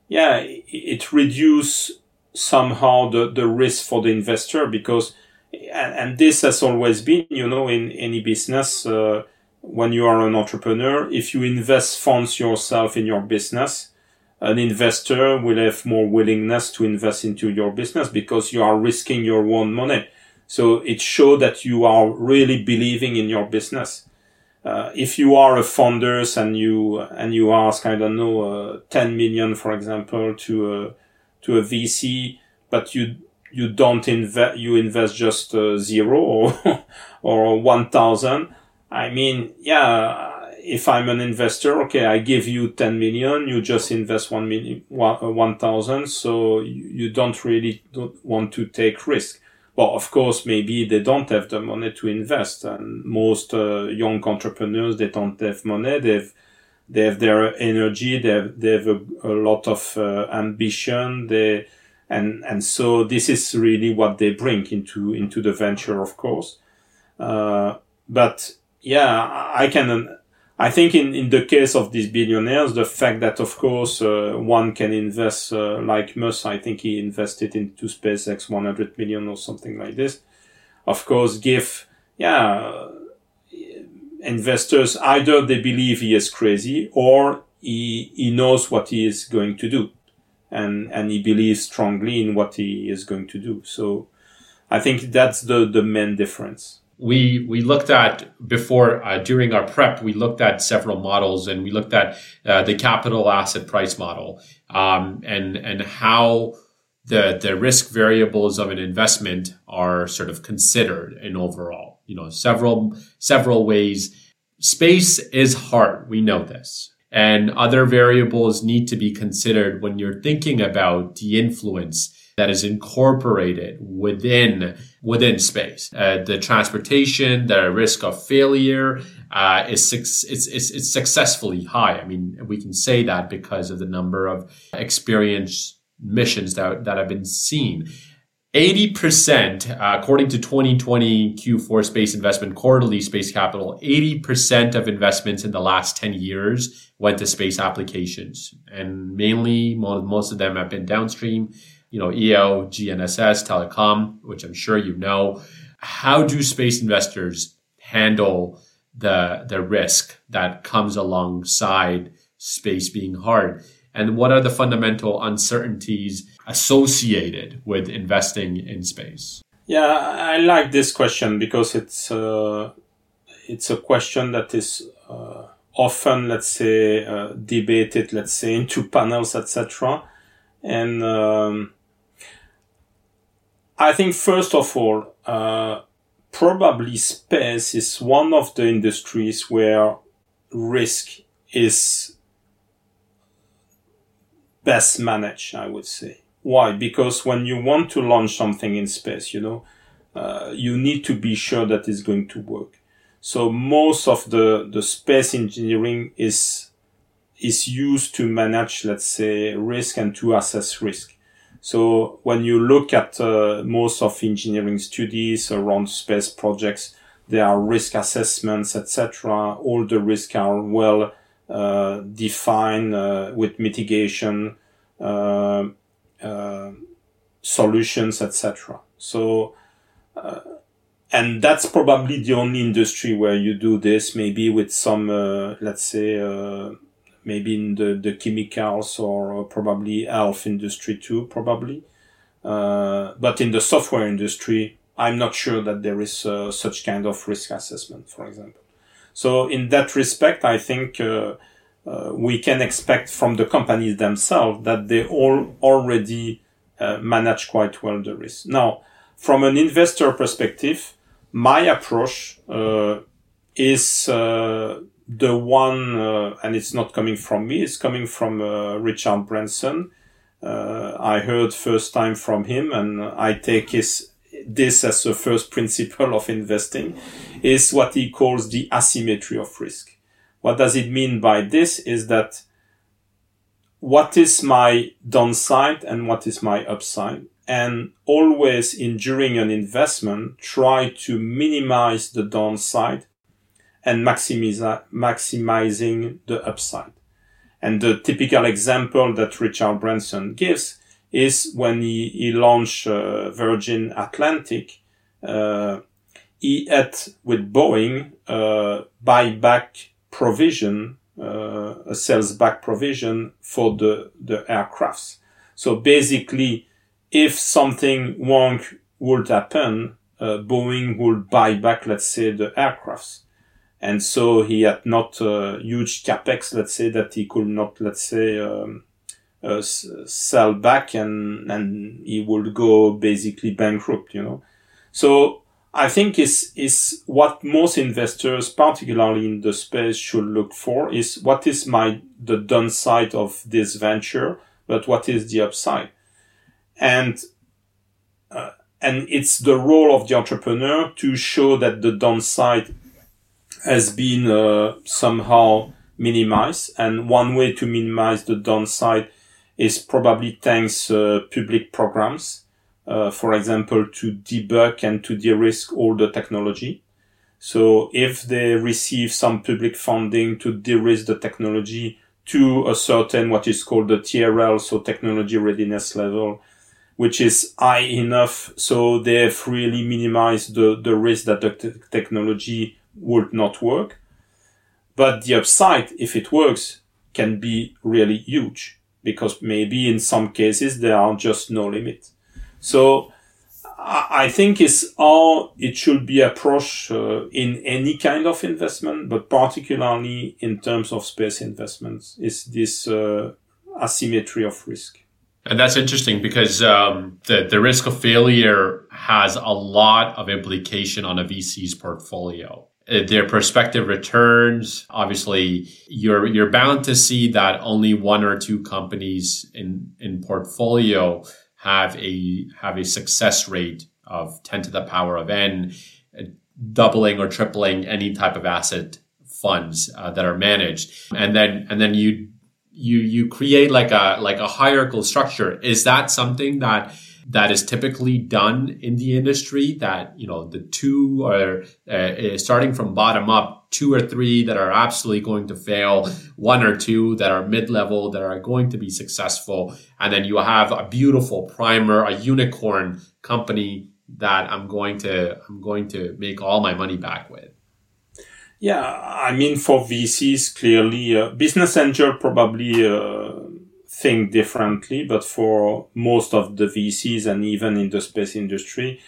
[SPEAKER 1] yeah, it, it reduces somehow the, the risk for the investor because and, and this has always been you know in any business uh, when you are an entrepreneur if you invest funds yourself in your business an investor will have more willingness to invest into your business because you are risking your own money. So it shows that you are really believing in your business. Uh, if you are a founders and you and you ask I don't know uh, 10 million for example to a to a VC, but you you don't invest you invest just uh, zero or or one thousand. I mean, yeah, if I'm an investor, okay, I give you ten million, you just invest one million one uh, one thousand, so you, you don't really don't want to take risk. Well, of course, maybe they don't have the money to invest, and most uh, young entrepreneurs they don't have money. They've they have their energy, they have, they have a, a lot of uh, ambition, they, and, and so this is really what they bring into, into the venture, of course. Uh, but yeah, I can, I think in, in the case of these billionaires, the fact that of course, uh, one can invest, uh, like Musk, I think he invested into SpaceX 100 million or something like this. Of course, give, yeah, investors either they believe he is crazy or he, he knows what he is going to do and, and he believes strongly in what he is going to do. So I think that's the, the main difference.
[SPEAKER 2] We, we looked at before, uh, during our prep, we looked at several models and we looked at uh, the capital asset price model um, and, and how the, the risk variables of an investment are sort of considered in overall you know, several, several ways. Space is hard. We know this. And other variables need to be considered when you're thinking about the influence that is incorporated within within space. Uh, the transportation, the risk of failure uh, is it's, it's successfully high. I mean, we can say that because of the number of experienced missions that, that have been seen. 80%, uh, according to 2020 Q4 Space Investment Quarterly Space Capital, 80% of investments in the last 10 years went to space applications. And mainly, most of them have been downstream, you know, EO, GNSS, telecom, which I'm sure you know. How do space investors handle the, the risk that comes alongside space being hard? And what are the fundamental uncertainties associated with investing in space?
[SPEAKER 1] Yeah, I like this question because it's uh, it's a question that is uh, often, let's say, uh, debated, let's say, into panels, etc. And um, I think first of all, uh, probably space is one of the industries where risk is best managed, I would say. Why? Because when you want to launch something in space, you know, uh, you need to be sure that it's going to work. So most of the, the space engineering is, is used to manage, let's say, risk and to assess risk. So when you look at uh, most of engineering studies around space projects, there are risk assessments, etc. All the risks are well uh, defined uh, with mitigation uh, solutions, etc. So and that's probably the only industry where you do this maybe with some let's say maybe in the, the chemicals or probably health industry too probably uh, but in the software industry i'm not sure that there is uh, such kind of risk assessment for example so in that respect i think uh, uh, we can expect from the companies themselves that they all already manage quite well the risk now from an investor perspective my approach uh, is uh, the one, uh, and it's not coming from me, it's coming from uh, Richard Branson. Uh, I heard first time from him, and I take his, this as the first principle of investing, is what he calls the asymmetry of risk. What does it mean by this is that what is my downside and what is my upside? and always in during an investment try to minimize the downside and maximize, maximizing the upside. And the typical example that Richard Branson gives is when he, he launched uh, Virgin Atlantic, uh, he had with Boeing uh, buyback provision, uh, a sales back provision for the, the aircrafts. So basically, if something wrong would happen, uh, Boeing would buy back, let's say, the aircrafts. And so he had not a huge capex, let's say, that he could not, let's say, um, uh, sell back and, and he would go basically bankrupt, you know. So I think is, is what most investors, particularly in the space should look for is what is my, the downside of this venture, but what is the upside? and uh, and it's the role of the entrepreneur to show that the downside has been uh, somehow minimized and one way to minimize the downside is probably thanks uh, public programs uh, for example to debug and to de-risk all the technology so if they receive some public funding to de-risk the technology to a certain what is called the TRL so technology readiness level which is high enough so they've really minimized the, the risk that the technology would not work. But the upside, if it works, can be really huge because maybe in some cases there are just no limit. So I think is how it should be approached uh, in any kind of investment, but particularly in terms of space investments is this uh, asymmetry of risk.
[SPEAKER 2] And that's interesting because um, the, the risk of failure has a lot of implication on a VC's portfolio. Uh, their prospective returns, obviously, you're you're bound to see that only one or two companies in in portfolio have a have a success rate of 10 to the power of n, uh, doubling or tripling any type of asset funds uh, that are managed, and then and then you you you create like a like a hierarchical structure. Is that something that that is typically done in the industry that you know the two are uh, starting from bottom up two or three that are absolutely going to fail one or two that are mid-level that are going to be successful. And then you have a beautiful primer a unicorn company that i'm going to i'm going to make all my money back with.
[SPEAKER 1] Yeah, I mean, for VCs, clearly, uh, business angel probably uh, think differently, but for most of the VCs and even in the space industry,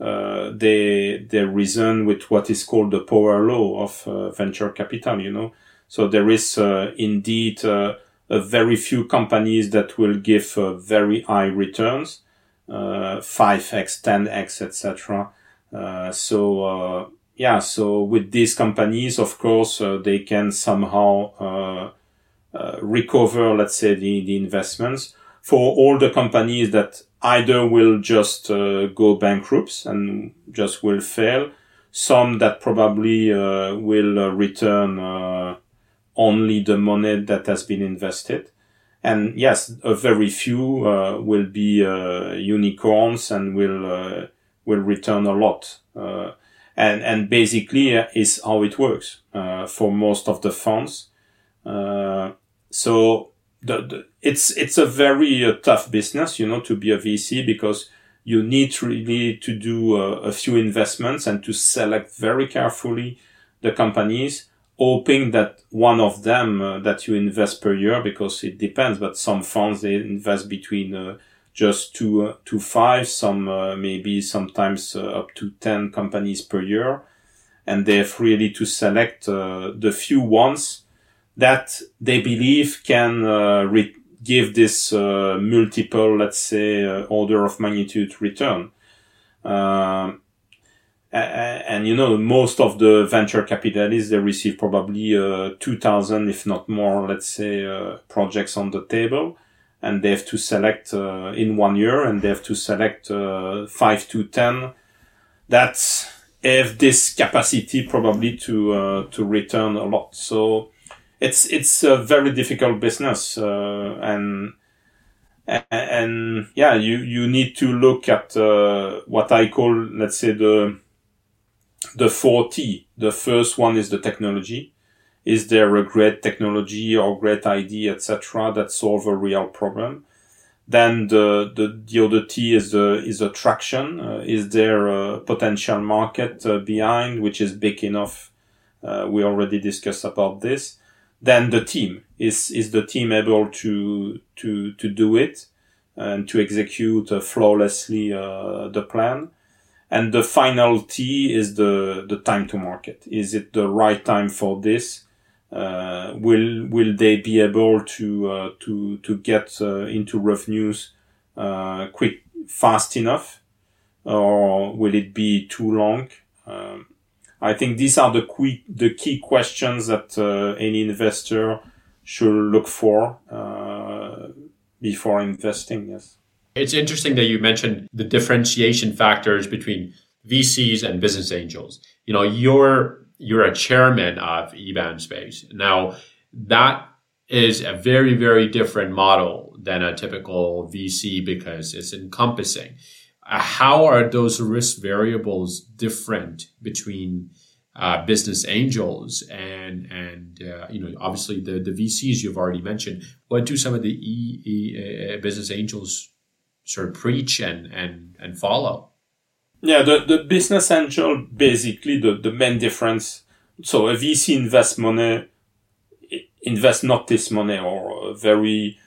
[SPEAKER 1] uh, they they reason with what is called the power law of uh, venture capital. You know, so there is uh, indeed uh, a very few companies that will give very high returns, five x, ten x, etc. so yeah, so with these companies, of course, uh, they can somehow uh, uh, recover, let's say, the, the investments. For all the companies that either will just uh, go bankrupt and just will fail, some that probably uh, will uh, return only the money that has been invested. And yes, a very few uh, will be uh, unicorns and will uh, will return a lot. Uh, and and basically uh, is how it works uh, for most of the funds. So the, the, it's it's a very tough business, you know, to be a VC because you need really to do a few investments and to select very carefully the companies hoping that one of them uh, that you invest per year because it depends but some funds they invest between uh, just two uh, to five some uh, maybe sometimes uh, up to 10 companies per year. And they have really to select uh, the few ones that they believe can re- give this multiple let's say order of magnitude return. Um, and you know most of the venture capitalists they receive probably uh, 2000 if not more let's say uh, projects on the table. And they have to select uh, in one year and they have to select uh, 5 to 10 that have this capacity probably to uh, to return a lot. So it's it's a very difficult business uh, and and yeah you you need to look at what i call let's say the the four T. The first one is the technology. Is there a great technology or great idea, etc., that solve a real problem? Then the, the, the other T is the, is attraction. Uh, is there a potential market uh, behind, which is big enough? Uh, we already discussed about this. Then the team is, is the team able to, to, to do it and to execute uh, flawlessly, uh, the plan? And the final T is the, the time to market. Is it the right time for this? Uh, will, will they be able to, uh, to, to get uh, into revenues, uh, quick, fast enough? Or will it be too long? Um, I think these are the quick, the key questions that uh, any investor should look for uh, before investing. Yes.
[SPEAKER 2] It's interesting that you mentioned the differentiation factors between VCs and business angels. You know, you're you're a chairman of EBAN Space. Now, that is a very very different model than a typical VC because it's encompassing. How are those risk variables different between uh, business angels and and uh, you know obviously the the VCs you've already mentioned. What do some of the e, e, uh, business angels sort of preach and and and follow.
[SPEAKER 1] Yeah, the the business angel basically the the main difference. So a VC invest money, invest not this money or very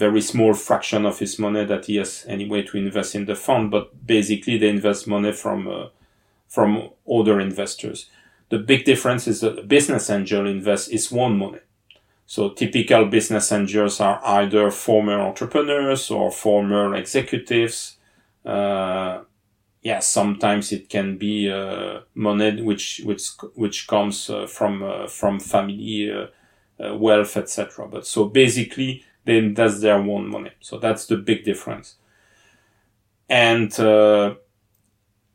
[SPEAKER 1] very small fraction of his money that he has anyway to invest in the fund, but basically they invest money from uh, from other investors. The big difference is that a business angel invests his own money. So typical business angels are either former entrepreneurs or former executives. Uh, yeah, sometimes it can be uh, money which which which comes uh, from uh, from family uh, uh, wealth, etc. But so basically, then that's their own money. So that's the big difference. And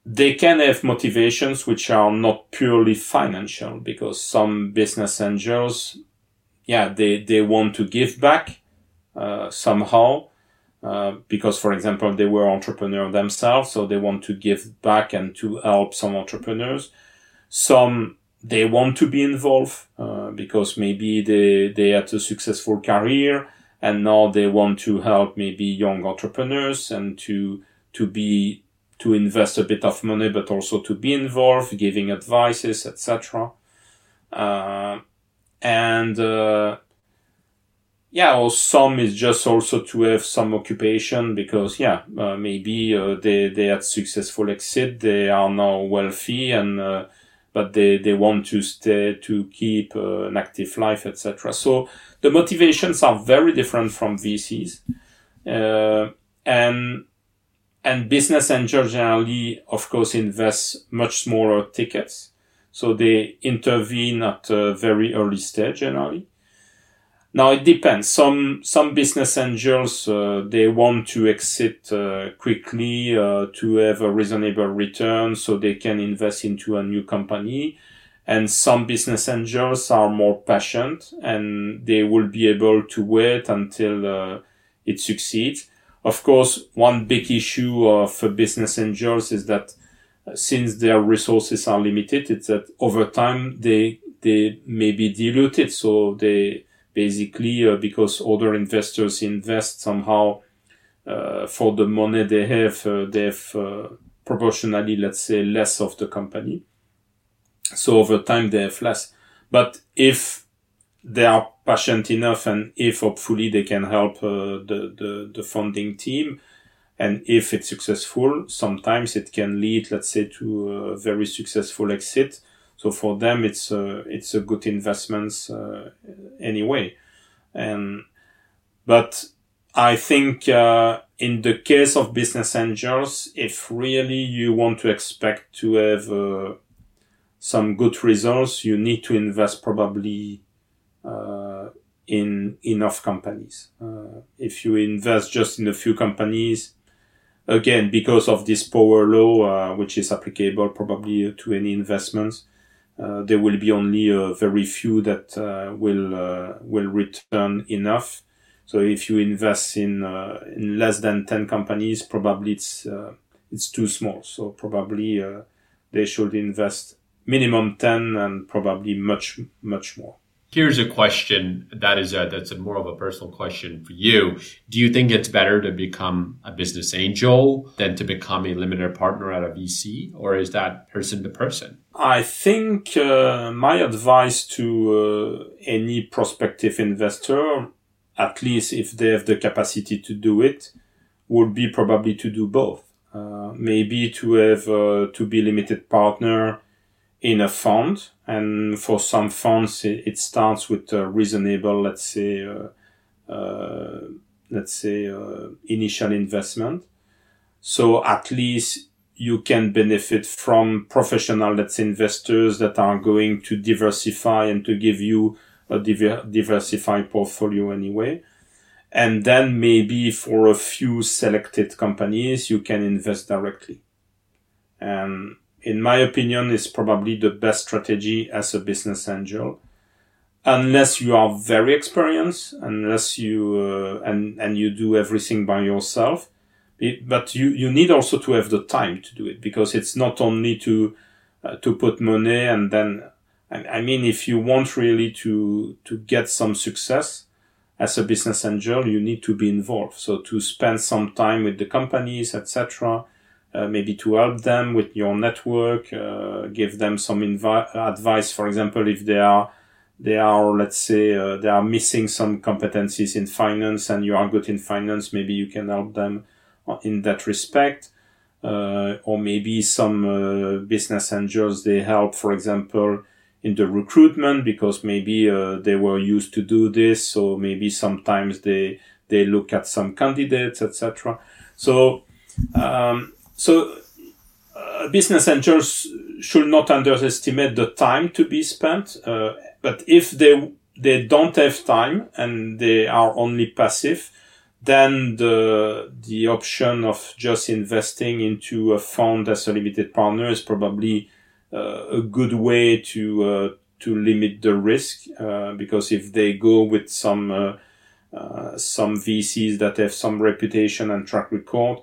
[SPEAKER 1] they can have motivations which are not purely financial because some business angels yeah, they, they want to give back, uh, somehow. Uh, because, for example, they were entrepreneurs themselves, so they want to give back and to help some entrepreneurs. Some they want to be involved uh, because maybe they they had a successful career and now they want to help maybe young entrepreneurs and to to be to invest a bit of money, but also to be involved, giving advices, etc. Uh, and uh, yeah, or some is just also to have some occupation because yeah, uh, maybe uh, they they had successful exit, they are now wealthy, and uh, but they they want to stay to keep uh, an active life, etc. So the motivations are very different from VCs, uh, and and business angels generally, of course, invest much smaller tickets. So they intervene at a very early stage generally. Now it depends. Some some business angels uh, they want to exit uh, quickly uh, to have a reasonable return, so they can invest into a new company. And some business angels are more patient and they will be able to wait until uh, it succeeds. Of course, one big issue of business angels is that uh, since their resources are limited, it's that over time they they may be diluted. So they basically uh, because other investors invest somehow uh, for the money they have, uh, they have uh, proportionally, let's say, less of the company. So over time they have less. But if they are patient enough and if hopefully they can help uh, the, the, the funding team, and if it's successful, sometimes it can lead, let's say, to a very successful exit. So for them, it's a, it's a good investment uh, anyway. And, but I think, uh, in the case of business angels, if really you want to expect to have, uh, some good results, you need to invest probably, uh, in enough companies. Uh, if you invest just in a few companies, again, because of this power law, uh, which is applicable probably to any investments, uh, there will be only a very few that uh, will uh, will return enough. So if you invest in in less than ten companies, probably it's it's too small. So probably they should invest minimum ten and probably much much more.
[SPEAKER 2] Here's a question that is a, that's a more of a personal question for you. Do you think it's better to become a business angel than to become a limited partner at a VC, or is that person to person?
[SPEAKER 1] I think uh, my advice to uh, any prospective investor, at least if they have the capacity to do it, would be probably to do both. Uh, maybe to have uh, to be limited partner in a fund. And for some funds, it, it starts with a reasonable, let's say, uh, uh, let's say, uh, initial investment. So at least you can benefit from professional, let's say, investors that are going to diversify and to give you a diver- diversified portfolio anyway. And then maybe for a few selected companies, you can invest directly. And in my opinion, is probably the best strategy as a business angel. Unless you are very experienced, unless you, uh, and, and you do everything by yourself. It, but you, you need also to have the time to do it because it's not only to, uh, to put money and then, I, I mean, if you want really to, to get some success as a business angel, you need to be involved. So to spend some time with the companies, etc uh, maybe to help them with your network, uh, give them some invi- advice. For example, if they are they are let's say uh, they are missing some competencies in finance and you are good in finance, maybe you can help them in that respect. Uh, or maybe some uh, business angels they help, for example, in the recruitment because maybe uh, they were used to do this, so maybe sometimes they they look at some candidates, etc. So um, so, uh, business angels should not underestimate the time to be spent. Uh, but if they they don't have time and they are only passive, then the the option of just investing into a fund as a limited partner is probably uh, a good way to uh, to limit the risk uh, because if they go with some uh, some VCs that have some reputation and track record,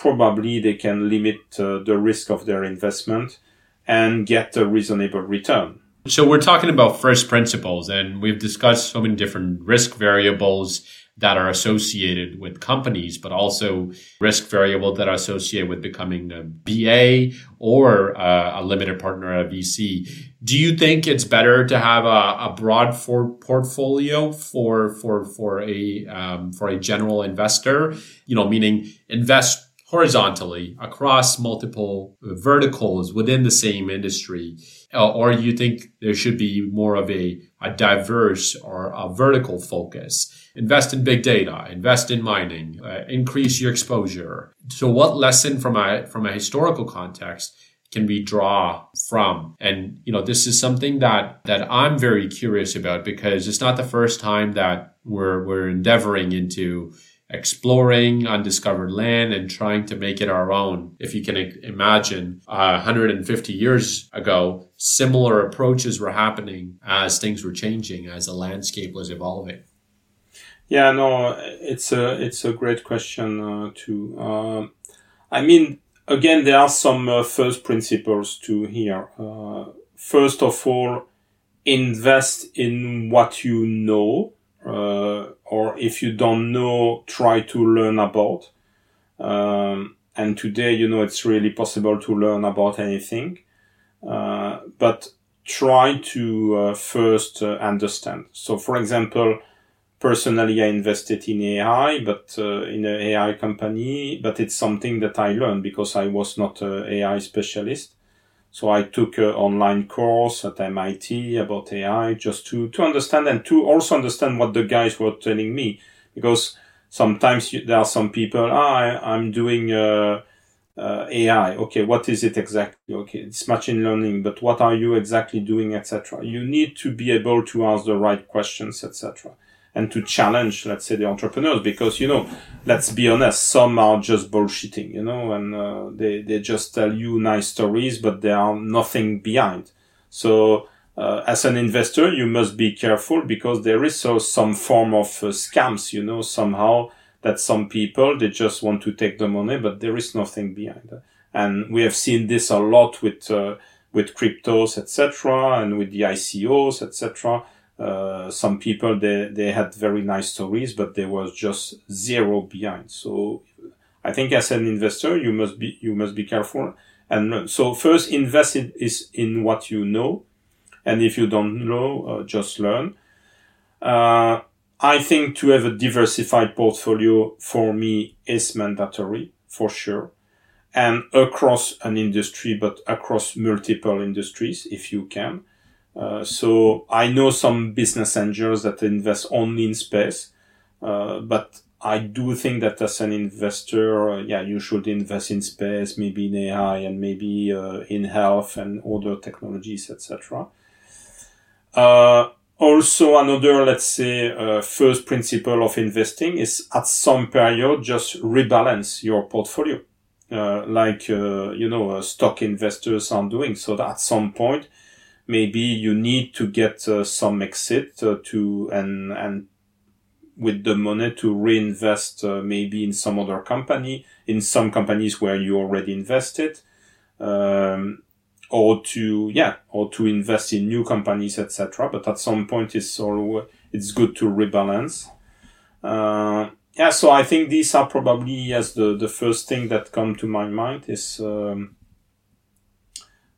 [SPEAKER 1] probably they can limit uh, the risk of their investment and get a reasonable return.
[SPEAKER 2] So we're talking about first principles and we've discussed so many different risk variables that are associated with companies, but also risk variables that are associated with becoming a BA or a, a limited partner at a VC. Do you think it's better to have a, a broad for portfolio for for for a um, for a general investor? You know, meaning invest horizontally across multiple verticals within the same industry? Uh, or you think there should be more of a, a diverse or a vertical focus? Invest in big data, invest in mining, uh, increase your exposure. So what lesson from a, from a historical context can we draw from? And, you know, this is something that, that I'm very curious about because it's not the first time that we're, we're endeavoring into exploring undiscovered land and trying to make it our own. If you can imagine, uh, 150 years ago, similar approaches were happening as things were changing, as the landscape was evolving.
[SPEAKER 1] Yeah, no, it's a it's a great question uh, too. Uh, I mean, again, there are some uh, first principles to here. Uh, first of all, invest in what you know uh, or if you don't know, try to learn about. Um, and today, you know, it's really possible to learn about anything. Uh, but try to uh, first uh, understand. So, for example, personally, I invested in AI, but uh, in an AI company, but it's something that I learned because I was not an AI specialist. So I took an online course at MIT about AI just to, to understand and to also understand what the guys were telling me. Because sometimes you, there are some people, ah, I, am doing uh, uh, AI. Okay, what is it exactly? Okay, it's machine learning, but what are you exactly doing, etc. You need to be able to ask the right questions, etc and to challenge, let's say, the entrepreneurs because, you know, let's be honest, some are just bullshitting, you know, and uh, they, they just tell you nice stories, but there are nothing behind. So, uh, as an investor, you must be careful because there is so some form of uh, scams, you know, somehow that some people, they just want to take the money, but there is nothing behind. And we have seen this a lot with, uh, with cryptos, etc., and with the ICOs, etc uh, some people they they had very nice stories, but there was just zero behind. So I think as an investor, you must be you must be careful and. So first, invest in, is in what you know, and if you don't know, uh, just learn. Uh, I think to have a diversified portfolio for me is mandatory for sure, and across an industry, but across multiple industries if you can. Uh, so I know some business angels that invest only in space, uh, but I do think that as an investor, uh, yeah, you should invest in space, maybe in AI, and maybe uh, in health and other technologies, etc. Uh, also, another, let's say, first principle of investing is at some period just rebalance your portfolio, like you know stock investors are doing. So that at some point maybe you need to get uh, some exit uh, to and and with the money to reinvest uh, maybe in some other company in some companies where you already invested um, or to yeah or to invest in new companies etc but at some point it's all it's good to rebalance. Uh, yeah so i think these are probably yes the the first thing that come to my mind is um,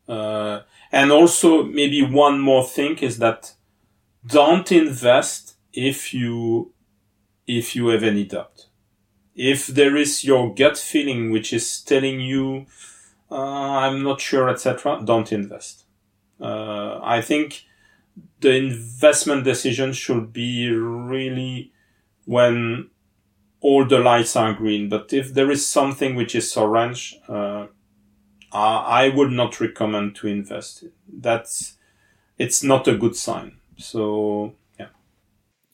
[SPEAKER 1] uh, and also maybe one more thing is that don't invest if you, if you have any doubt. If there is your gut feeling which is telling you, uh, I'm not sure, etc., don't invest. Uh, I think the investment decision should be really when all the lights are green. But if there is something which is orange, uh, uh, I would not recommend to invest. That's it's not a good sign. So yeah.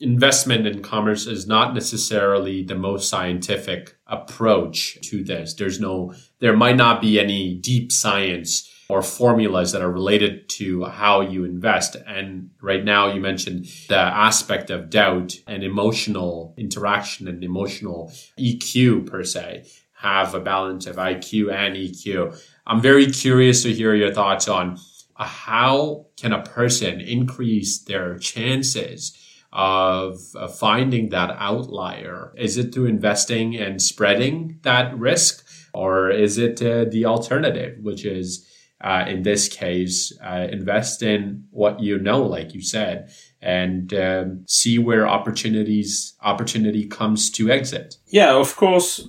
[SPEAKER 2] Investment in commerce is not necessarily the most scientific approach to this. There's no there might not be any deep science or formulas that are related to how you invest. And right now you mentioned the aspect of doubt and emotional interaction and emotional EQ per se have a balance of IQ and EQ. I'm very curious to hear your thoughts on uh, how can a person increase their chances of finding that outlier? Is it through investing and spreading that risk, or is it uh, the alternative, which is uh, in this case, uh, invest in what you know, like you said, and um, see where opportunities opportunity comes to exit.
[SPEAKER 1] Yeah, of course.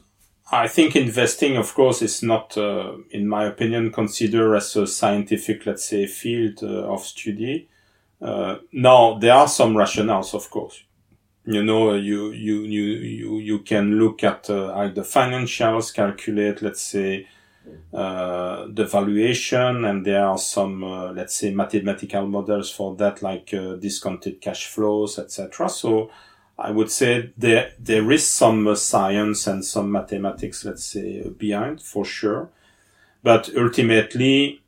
[SPEAKER 1] I think investing, of course, is not, uh, in my opinion, considered as a scientific, let's say, field uh, of study. Uh, now, there are some rationales, of course. You know, you, you, you, you, you can look at uh, the financials, calculate, let's say, uh, the valuation, and there are some, uh, let's say, mathematical models for that, like discounted cash flows, etc. So, I would say there there is some uh, science and some mathematics, let's say, behind for sure. But ultimately,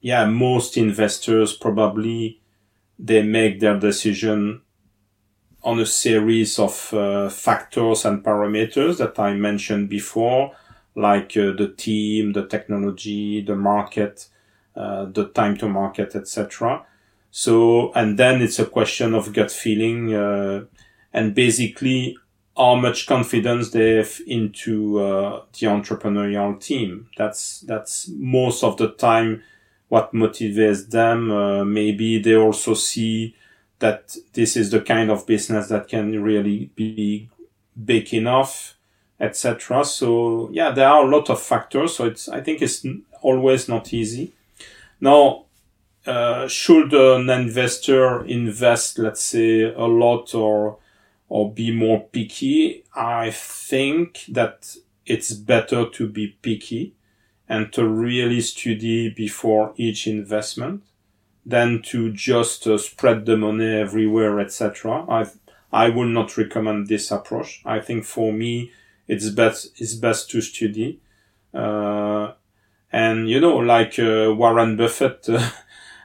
[SPEAKER 1] yeah, most investors probably they make their decision on a series of uh, factors and parameters that I mentioned before, like uh, the team, the technology, the market, uh, the time to market, etc. So, and then it's a question of gut feeling uh, and basically how much confidence they have into uh, the entrepreneurial team. That's that's most of the time what motivates them. Uh, maybe they also see that this is the kind of business that can really be big enough, etc. So yeah, there are a lot of factors. So it's I think it's always not easy. Now, uh, should an investor invest, let's say, a lot or or be more picky, I think that it's better to be picky and to really study before each investment than to just uh, spread the money everywhere, etc. I I will not recommend this approach. I think for me, it's best it's best to study. Uh, and you know, like uh, Warren Buffett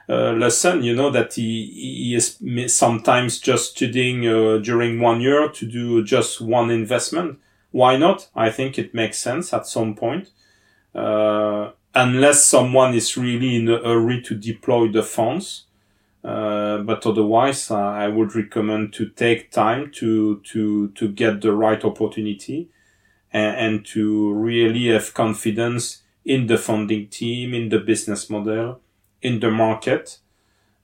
[SPEAKER 1] uh, lesson, you know, that he, he is sometimes just studying uh, during one year to do just one investment. Why not? I think it makes sense at some point. Uh, unless someone is really in a hurry to deploy the funds. Uh, but otherwise, uh, I would recommend to take time to, to, to get the right opportunity and, and to really have confidence in the funding team, in the business model, in the market.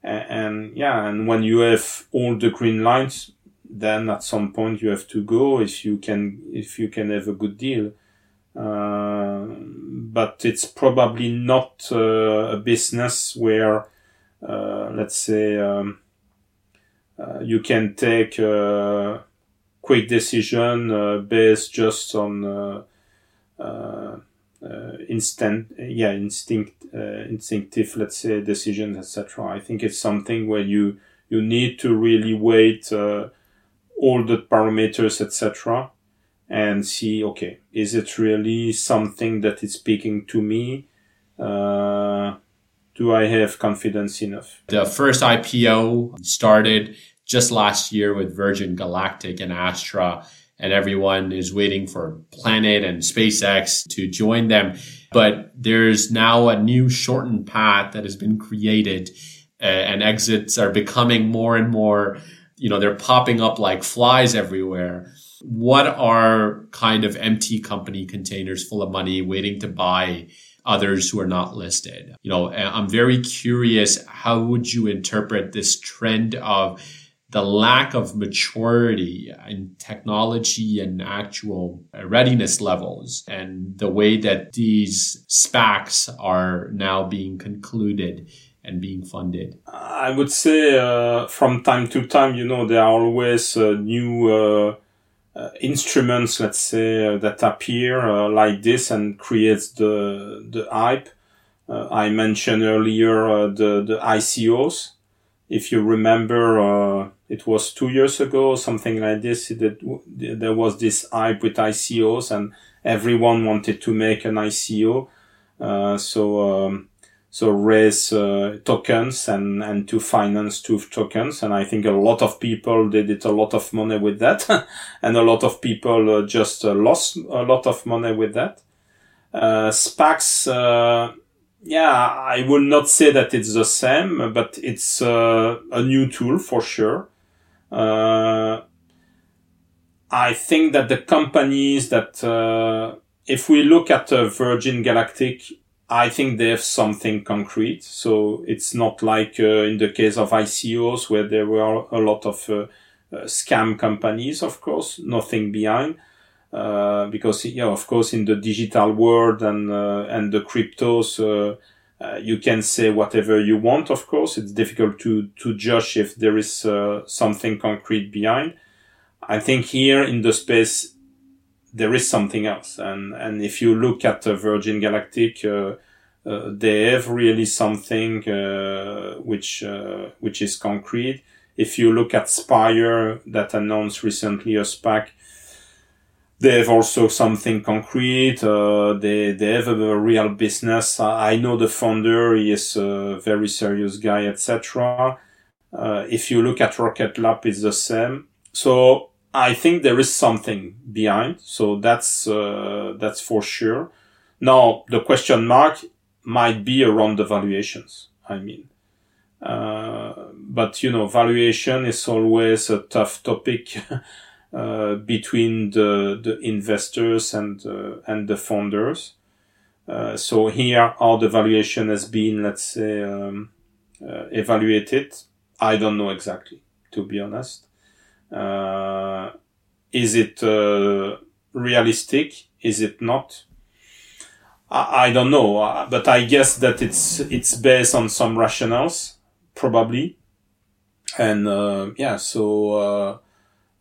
[SPEAKER 1] And, and yeah, and when you have all the green lines, then at some point you have to go if you can, if you can have a good deal. Uh, but it's probably not uh, a business where, uh, let's say, um, uh, you can take a quick decision uh, based just on uh, uh, instant, yeah, instinct, uh, instinctive, let's say, decisions, etc. I think it's something where you you need to really weight uh, all the parameters, etc., and see, okay, is it really something that is speaking to me? Uh, do I have confidence enough?
[SPEAKER 2] The first IPO started just last year with Virgin Galactic and Astra and everyone is waiting for Planet and SpaceX to join them. But there's now a new shortened path that has been created uh, and exits are becoming more and more, you know, they're popping up like flies everywhere. What are kind of empty company containers full of money waiting to buy others who are not listed? You know, I'm very curious. How would you interpret this trend of the lack of maturity in technology and actual readiness levels and the way that these SPACs are now being concluded and being funded?
[SPEAKER 1] I would say uh, from time to time, you know, there are always uh, new uh, uh instruments, let's say, uh, that appear uh, like this and creates the the hype. I mentioned earlier the the ICOs. If you remember, it was two years ago, something like this, that there was this hype with ICOs and everyone wanted to make an ICO. Uh, so, um, so raise uh, tokens and, and to finance two tokens. And I think a lot of people they did a lot of money with that. and a lot of people uh, just uh, lost a lot of money with that. Uh, SPACs, uh, yeah, I will not say that it's the same, but it's uh, a new tool for sure. Uh, I think that the companies that, uh, if we look at uh, Virgin Galactic, I think they have something concrete. So it's not like uh, in the case of ICOs where there were a lot of uh, uh, scam companies, of course, nothing behind. because, yeah, of course, in the digital world and, and the cryptos, uh, you can say whatever you want, of course. It's difficult to, to judge if there is uh, something concrete behind. I think here in the space, there is something else. And, and if you look at uh, Virgin Galactic, uh, uh, they have really something uh, which which is concrete. if you look at Spire that announced recently a SPAC, they have also something concrete. Uh, they they have a, real business. I know the founder; he is a very serious guy, etc. Uh, if you look at Rocket Lab, it's the same. So I think there is something behind. So that's uh, that's for sure. Now the question mark might be around the valuations. I mean, uh, but you know, valuation is always a tough topic. Uh, between the, the investors and, uh, and the founders. Uh, so here, how the valuation has been, let's say, um, uh, evaluated, I don't know exactly, to be honest. Uh, is it realistic? Is it not? I, don't know, but I guess that it's it's based on some rationales, probably. And yeah, so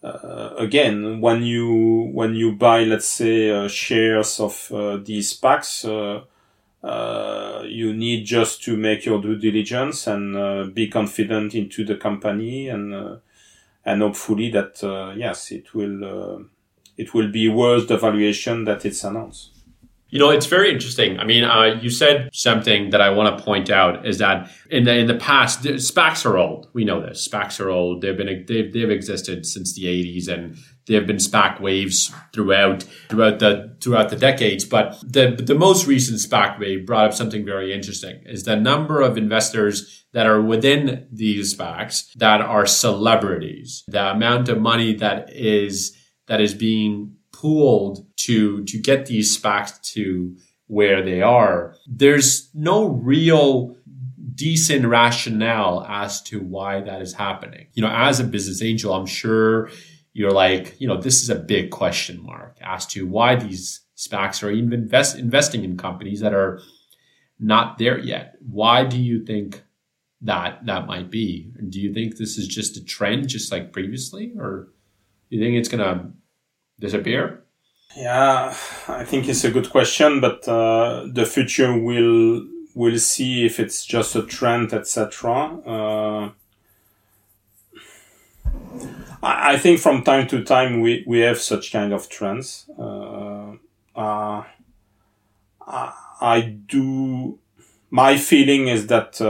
[SPEAKER 1] uh, again, when you when you buy, let's say, uh, shares of uh, these SPACs, uh, uh, you need just to make your due diligence and uh, be confident into the company and and hopefully that yes, it will it will be worth the valuation that it's announced.
[SPEAKER 2] You know, it's very interesting. I mean, uh, you said something that I want to point out is that in the in the past, SPACs are old. We know this. SPACs are old. They've been they've, they've existed since the '80s, and there have been SPAC waves throughout throughout the throughout the decades. But the the most recent SPAC wave brought up something very interesting: is the number of investors that are within these SPACs that are celebrities. The amount of money that is that is being pooled to to get these SPACs to where they are, there's no real decent rationale as to why that is happening. You know, as a business angel, I'm sure you're like, you know, this is a big question mark as to why these SPACs are even invest, investing in companies that are not there yet. Why do you think that that might be? Do you think this is just a trend, just like previously, or do you think it's going to disappear?
[SPEAKER 1] Yeah, I think it's a good question, but uh, the future will will see if it's just a trend, etc. Uh, I, I, think from time to time we, we have such kind of trends. Uh, uh I, I do. My feeling is that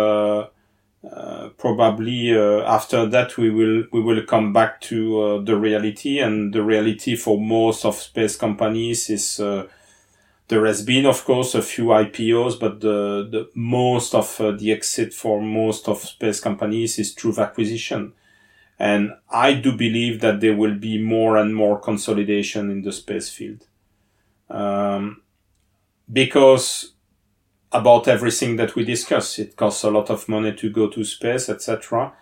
[SPEAKER 1] uh, probably uh, after that we will we will come back to uh, the reality and the reality for most of space companies is uh, there has been of course a few IPOs but the, the most of uh, the exit for most of space companies is through acquisition. And I do believe that there will be more and more consolidation in the space field. Um, because about everything that we discuss. It costs a lot of money to go to space, etc.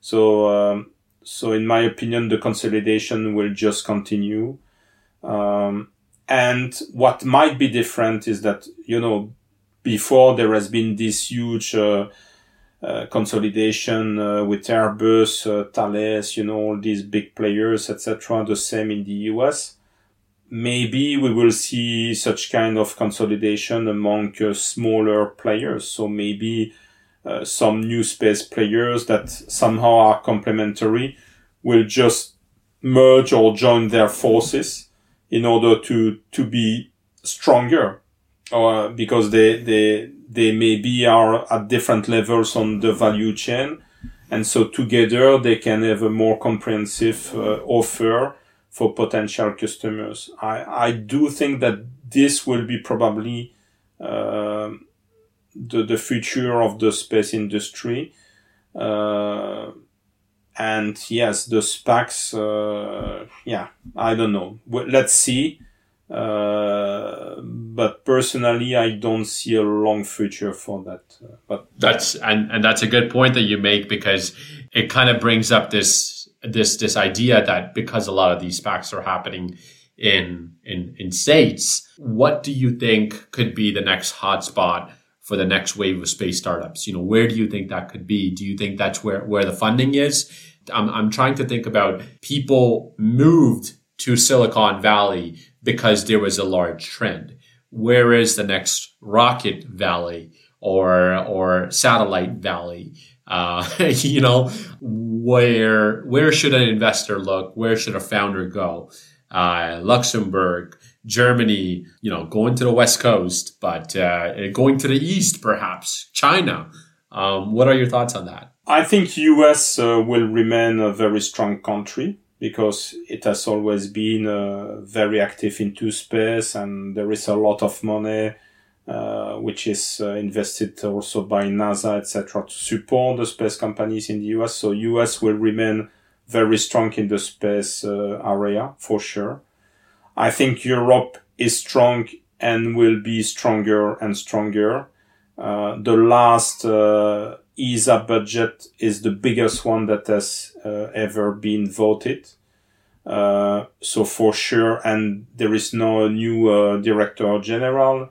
[SPEAKER 1] So, um, so in my opinion, the consolidation will just continue. Um, and what might be different is that, you know, before there has been this huge, uh, uh, consolidation uh, with Airbus, uh, Thales, you know, all these big players, etc. The same in the US maybe we will see such kind of consolidation among uh, smaller players. So maybe uh, some new space players that somehow are complementary will just merge or join their forces in order to to be stronger uh, because they they they maybe are at different levels on the value chain and so together they can have a more comprehensive uh, offer for potential customers. I, I do think that this will be probably uh, the, the future of the space industry. Uh, and yes, the SPACs, uh, yeah, I don't know. Let's see. Uh, but personally, I don't see a long future for that. Uh, but
[SPEAKER 2] that's and and that's a good point that you make because it kind of brings up this this this idea that because a lot of these SPACs are happening in in in states, what do you think could be the next hotspot for the next wave of space startups? You know, where do you think that could be? Do you think that's where where the funding is? I'm I'm trying to think about people moved to Silicon Valley because there was a large trend. Where is the next rocket valley or or satellite valley? Uh, you know, where where should an investor look? Where should a founder go? Uh, Luxembourg, Germany, you know, going to the west coast, but uh, going to the east, perhaps China. Um, what are your thoughts on that?
[SPEAKER 1] I think US uh, will remain a very strong country because it has always been uh, very active into space and there is a lot of money uh, which is uh, invested also by NASA, etc., to support the space companies in the US. So US will remain very strong in the space uh, area for sure. I think Europe is strong and will be stronger and stronger. Uh, the last uh, ESA budget is the biggest one that has ever been voted. so for sure, and there is no new director general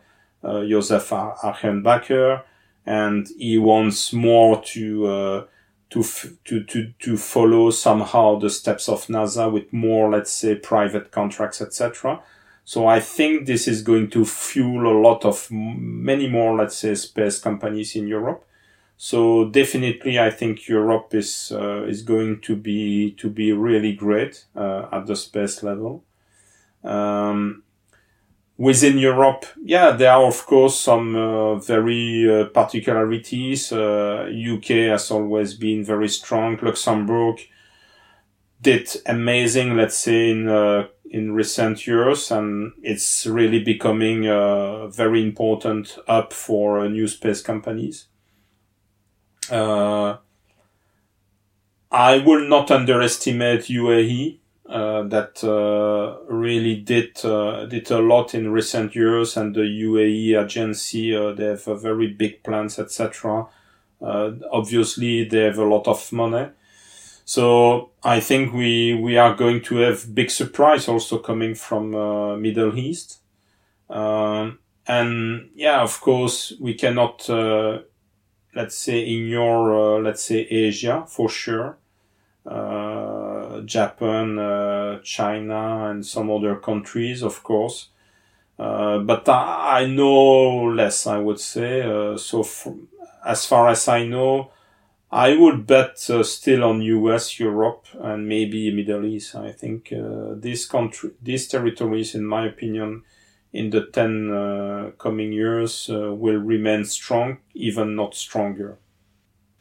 [SPEAKER 1] uh, Josef Aschbacher, and he wants more to uh, to, to to to follow somehow the steps of NASA with more, let's say, private contracts, etc. So I think this is going to fuel a lot of many more, let's say, space companies in Europe. So definitely, I think Europe is uh, is going to be to be really great uh, at the space level. Um, within Europe, yeah, there are of course some uh, very uh, particularities. Uh, UK has always been very strong. Luxembourg did amazing, let's say, in uh, in recent years, and it's really becoming a very important hub for uh, new space companies. Uh, I will not underestimate UAE uh, that uh, really did uh, did a lot in recent years, and the UAE agency they have very big plans, etc. obviously, they have a lot of money. So I think we we are going to have big surprise also coming from uh, Middle East, um, and yeah, of course we cannot uh, let's say in your uh, let's say Asia for sure. Japan, uh, China, and some other countries, of course. Uh, but I, I, know less, I would say. Uh, so, as far as I know, I would bet uh, still on US, Europe, and maybe Middle East. I think uh, these country, these territories, in my opinion, in the ten uh, coming years, will remain strong, even not stronger.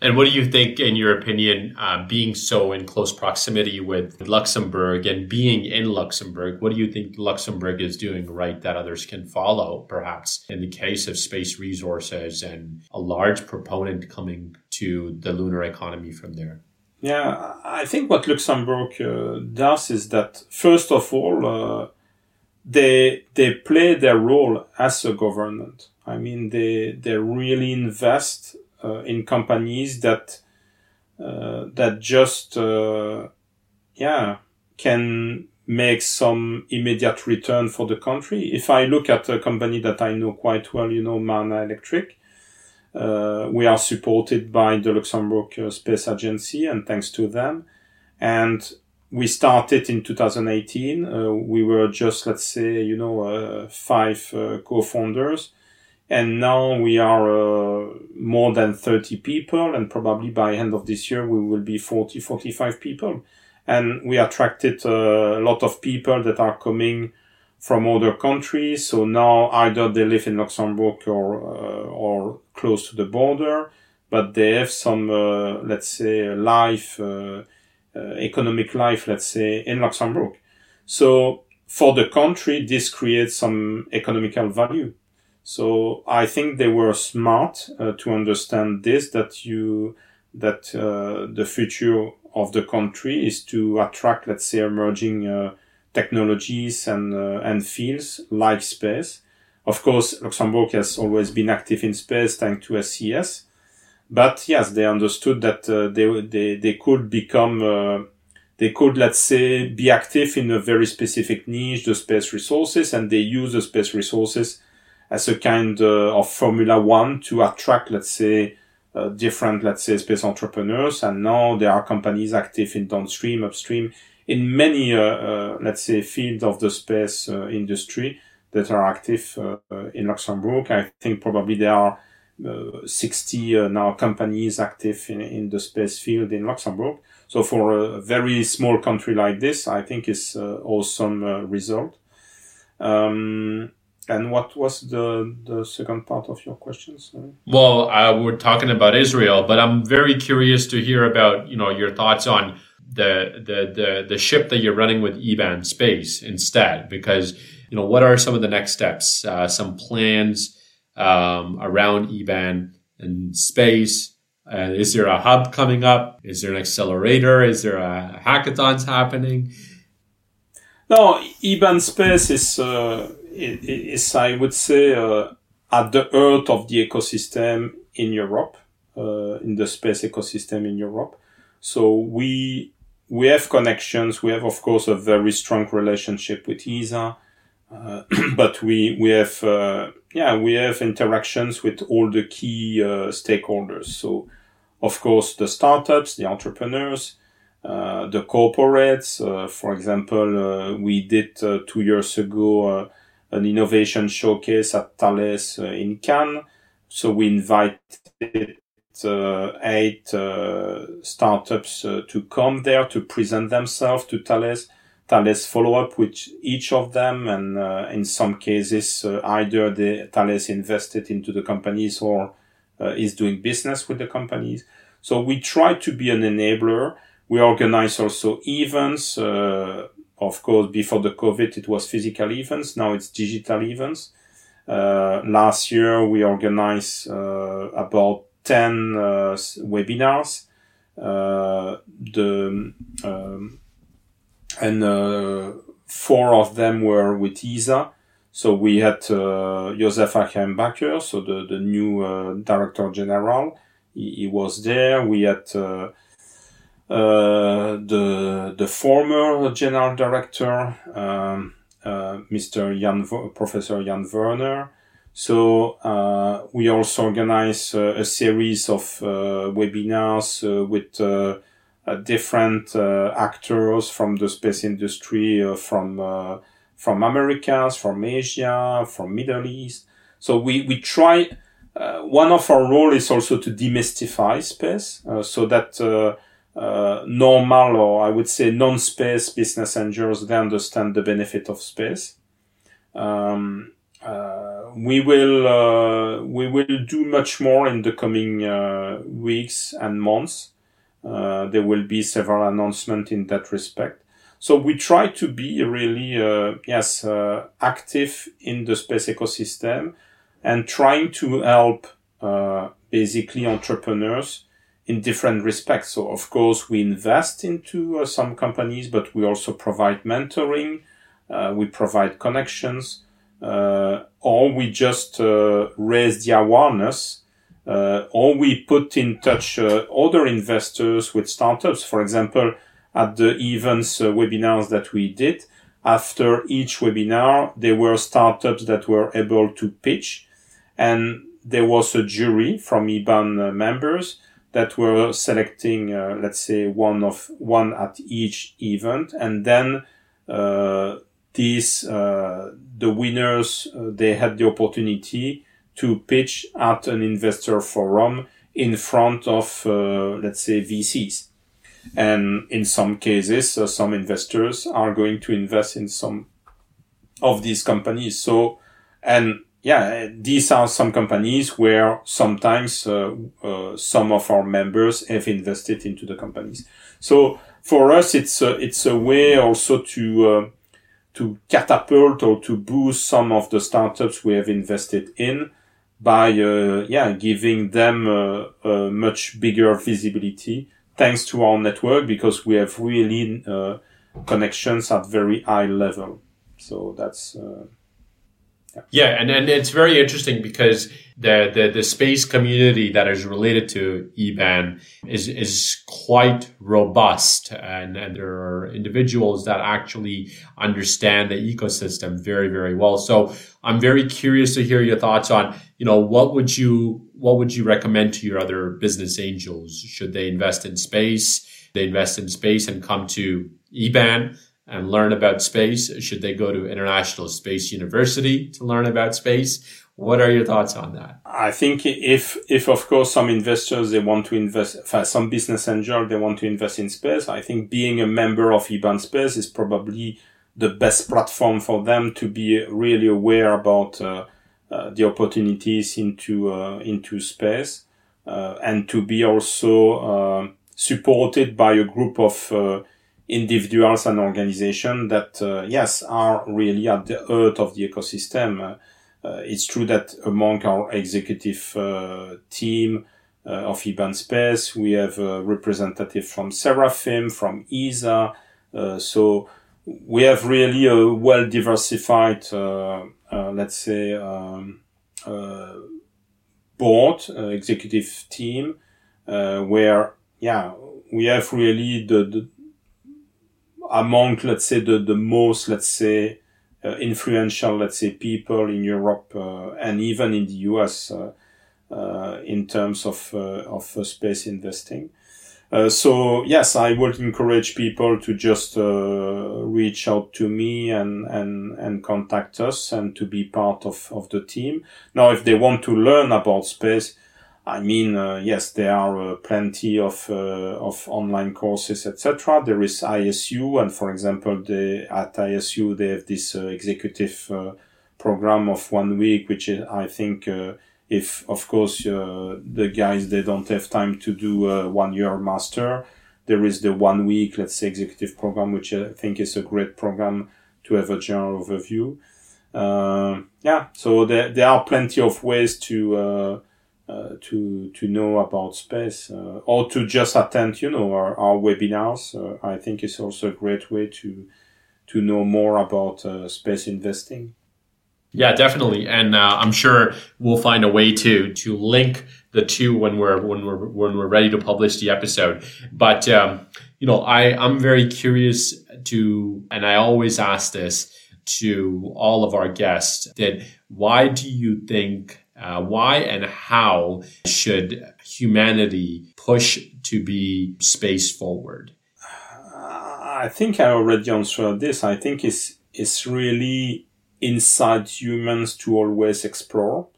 [SPEAKER 2] And what do you think, in your opinion, uh, being so in close proximity with Luxembourg and being in Luxembourg, what do you think Luxembourg is doing right that others can follow, perhaps in the case of space resources and a large proponent coming to the lunar economy from there?
[SPEAKER 1] Yeah, I think what Luxembourg uh, does is that, first of all, uh, they they play their role as a government. I mean, they they really invest in companies that uh, that just uh, yeah can make some immediate return for the country. If I look at a company that I know quite well, you know, Maana Electric, uh, we are supported by the Luxembourg uh, Space Agency and thanks to them. And we started in 2018. Uh, we were just, let's say, you know, five co-founders and now we are uh, more than 30 people and probably by end of this year we will be 40 45 people. And we attracted uh, a lot of people that are coming from other countries. So now either they live in luxembourg or uh, or close to the border but they have some uh, let's say life uh, uh, economic life let's say in luxembourg. So for the country this creates some economical value so I think they were smart uh, to understand this that you that uh, the future of the country is to attract, let's say, emerging uh, technologies and uh, and fields like space. Of course, Luxembourg has always been active in space thanks to SES, but yes, they understood that uh, they they they could become uh, they could, let's say, be active in a very specific niche, the space resources, and they use the space resources as a kind uh, of Formula One to attract, let's say, uh, different, let's say, space entrepreneurs. And now there are companies active in downstream, upstream, in many, uh, let's say, fields of the space industry that are active in Luxembourg. I think probably there are uh, 60 uh, now companies active in, in the space field in Luxembourg. So for a very small country like this, I think is uh, awesome result. Um, and what was the the second part of your question? Sorry.
[SPEAKER 2] Well, uh, we're talking about Israel, but I'm very curious to hear about you know your thoughts on the the the, the ship that you're running with EBAN Space instead, because you know what are some of the next steps, uh, some plans um, around EBAN and space. Uh, is there a hub coming up? Is there an accelerator? Is there a hackathons happening?
[SPEAKER 1] No, EBAN Space is uh, is, I would say, uh, at the heart of the ecosystem in Europe, uh, in the space ecosystem in Europe. So we we have connections. We have, of course, a very strong relationship with ESA, uh, but we we have uh, yeah we have interactions with all the key uh, stakeholders. So, of course, the startups, the entrepreneurs. Uh, the corporates, for example, we did two years ago an innovation showcase at Thales uh, in Cannes. So we invited uh, eight uh, startups to come there to present themselves to Thales. Thales follow up with each of them, and in some cases, either the Thales invested into the companies or is doing business with the companies. So we try to be an enabler. We organize also events. Of course, before the COVID, it was physical events. Now it's digital events. Uh, last year, we organized uh, about 10 uh, webinars. Uh, the, um, and uh, four of them were with ESA. So we had uh, Josef Aschbacher, so the, the new Director General. He, he, was there. We had the the former general director, um, uh, Mr. Jan, Professor Jan Werner. So uh, we also organize a series of webinars with different actors from the space industry, from from Americas, from Asia, from Middle East. So we, we try, uh, one of our role is also to demystify space, uh, so that uh, uh, normal or I would say non-space business angels, they understand the benefit of space. Um, uh, we will uh, we will do much more in the coming uh, weeks and months. Uh, there will be several announcements in that respect. So we try to be really uh, yes active in the space ecosystem and trying to help basically entrepreneurs in different respects. So of course we invest into uh, some companies, but we also provide mentoring, uh, we provide connections, uh, or we just uh, raise the awareness, uh, or we put in touch uh, other investors with startups. For example, at the events webinars that we did, after each webinar, there were startups that were able to pitch, and there was a jury from EBAN members that were selecting, uh, let's say, one of one at each event, and then uh, these uh, the winners uh, they had the opportunity to pitch at an investor forum in front of, uh, let's say, VCs. And in some cases, some investors are going to invest in some of these companies. So, and yeah, these are some companies where sometimes uh, uh, some of our members have invested into the companies. So for us, it's a, it's a way also to uh, to catapult or to boost some of the startups we have invested in by uh, yeah giving them a, a, much bigger visibility thanks to our network because we have really uh, connections at very high level. So that's uh,
[SPEAKER 2] yeah, and, and it's very interesting because the, the, the space community that is related to EBAN is, is quite robust and, and there are individuals that actually understand the ecosystem very, very well. So I'm very curious to hear your thoughts on, you know, what would you, what would you recommend to your other business angels? Should they invest in space? They invest in space and come to EBAN and learn about space? Should they go to International Space University to learn about space? What are your thoughts on that?
[SPEAKER 1] I think if, if of course some investors, they want to invest, some business angel, they want to invest in space, I think being a member of EBAN Space is probably the best platform for them to be really aware about uh, uh, the opportunities into, uh, into space, uh, and to be also, uh, supported by a group of, uh, individuals and organizations that, yes, are really at the heart of the ecosystem uh, it's true that among our executive uh, team uh, of EBAN Space, we have a representative from Seraphim, from ESA. so we have really a well diversified, let's say, um, board, executive team, where, yeah, we have really the, the among, let's say, the, the most, let's say, uh, influential, let's say, people in Europe uh, and even in the US uh, in terms of of space investing. Uh, so yes, I would encourage people to just uh, reach out to me and, and, and contact us and to be part of, of the team. Now, if they want to learn about space, I mean, uh, yes, there are uh, plenty of uh, of online courses, etc. There is ISU, and for example, the, at ISU they have this uh, executive uh, program of one week, which is, I think, uh, if of course the guys they don't have time to do a one year master, there is the one week, let's say, executive program, which I think is a great program to have a general overview. yeah, so there there are plenty of ways to uh, to to know about space uh, or to just attend you know our, our webinars. Uh, i think is also a great way to to know more about uh, space investing.
[SPEAKER 2] Yeah definitely. And uh, i'm sure we'll find a way to to link the two when we're when we're when we're ready to publish the episode. But um, you know i i'm very curious to and i always ask this to all of our guests that why do you think uh, why and how should humanity push to be space forward?
[SPEAKER 1] I think I already answered this. I think it's, it's really inside humans to always explore.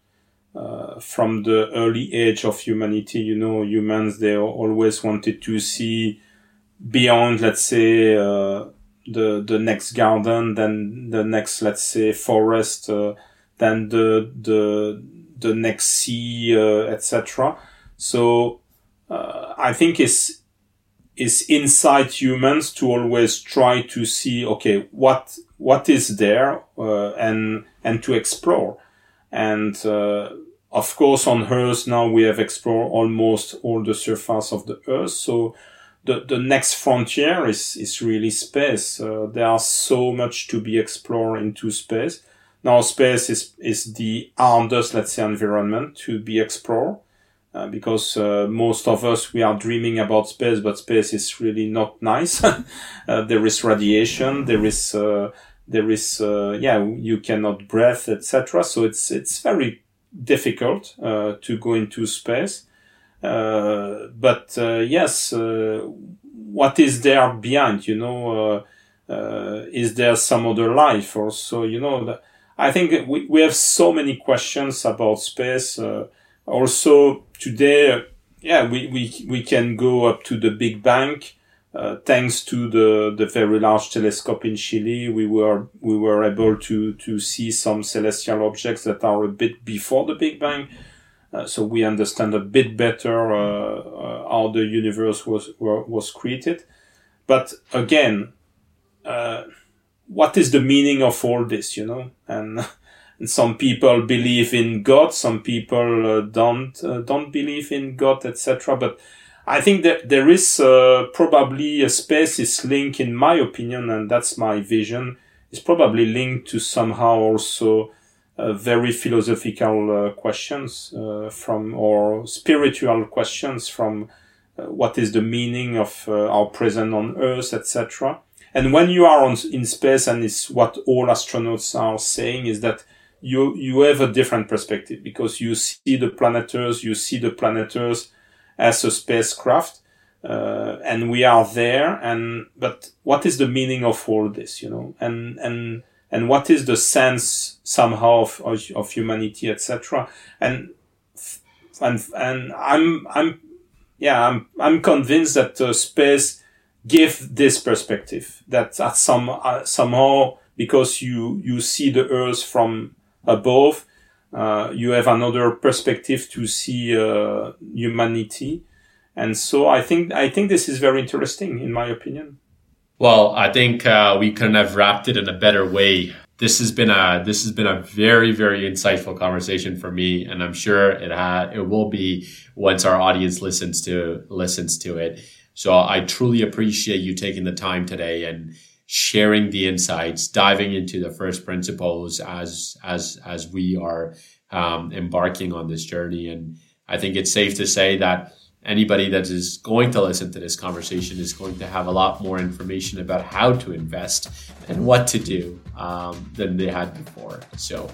[SPEAKER 1] Uh, from the early age of humanity, you know, humans, they always wanted to see beyond, let's say, uh, the, the next garden, then the next, let's say, forest, uh, then the, the, the next sea, uh, etc. So uh, I think it's is inside humans to always try to see okay what what is there uh, and and to explore and uh, of course on earth now we have explored almost all the surface of the earth so the, the next frontier is, is really space. Uh, there are so much to be explored into space. Now space is, is the hardest, let's say, environment to be explored. Uh, because uh, most of us we are dreaming about space, but space is really not nice. uh, there is radiation, there is uh, there is uh, yeah you cannot breathe, etc. So it's it's very difficult uh, to go into space. but yes, what is there behind? You know, is there some other life or so? You know. The, I think we, we have so many questions about space. Uh, also today, yeah, we, we, we can go up to the Big Bang. Uh, thanks to the, the very large telescope in Chile, we were, we were able to, to see some celestial objects that are a bit before the Big Bang. Uh, so we understand a bit better uh, uh how the universe was was created. But again, uh, what is the meaning of all this, you know? And, and some people believe in God, some people uh, don't uh, don't believe in God, etc. But I think that there is uh, probably a space is linked, in my opinion, and that's my vision, is probably linked to somehow also uh, very philosophical uh, questions uh, from or spiritual questions from what is the meaning of our presence on Earth, etc. And when you are on, in space, and it's what all astronauts are saying, is that you you have a different perspective because you see the planeters, you see the planeters as a spacecraft, uh, and we are there. And but what is the meaning of all this? You know, and and and what is the sense somehow of, of, of humanity, etc. And and and I'm I'm yeah I'm I'm convinced that uh, space give this perspective that at some uh, somehow because you you see the earth from above uh, you have another perspective to see uh, humanity. And so i think i think this is very interesting in my opinion.
[SPEAKER 2] Well i think uh, we couldn't have wrapped it in a better way. This has been a this has been a very very insightful conversation for me and i'm sure it had it will be once our audience listens to listens to it so I truly appreciate you taking the time today and sharing the insights, diving into the first principles as as as we are um, embarking on this journey. And I think it's safe to say that anybody that is going to listen to this conversation is going to have a lot more information about how to invest and what to do um, than they had before. So,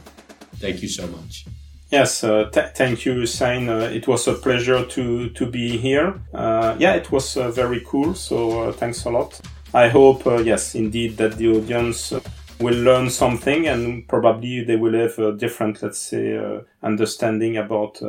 [SPEAKER 2] thank you so much.
[SPEAKER 1] Yes, uh, th- thank you, Sain. Uh, it was a pleasure to, to be here. Uh, yeah, it was uh, very cool. So uh, thanks a lot. I hope, uh, yes, indeed, that the audience will learn something and probably they will have a different, let's say, understanding about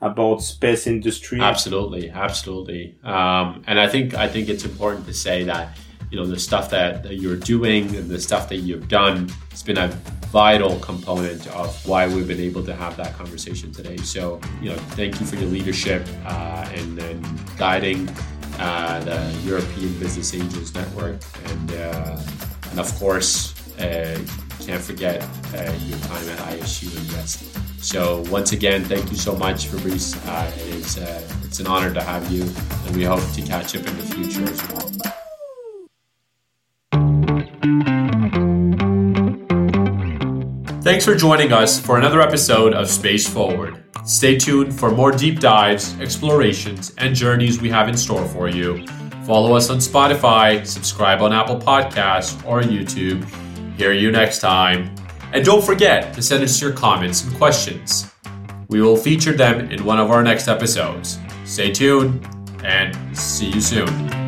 [SPEAKER 1] about space industry.
[SPEAKER 2] Absolutely, absolutely. Um, and I think I think it's important to say that you know the stuff that, that you're doing and the stuff that you've done it's been a vital component of why we've been able to have that conversation today. So, you know, thank you for your leadership uh, and, and, guiding uh, the European Business Angels Network, and uh, and of course, uh, can't forget uh, your time at ISU Invest. So once again, thank you so much, Fabrice. Uh, it is it's an honor to have you, and we hope to catch up in the future as well. Thanks for joining us for another episode of Space Forward. Stay tuned for more deep dives, explorations, and journeys we have in store for you. Follow us on Spotify, subscribe on Apple Podcasts or YouTube. Hear you next time. And don't forget to send us your comments and questions. We will feature them in one of our next episodes. Stay tuned and see you soon.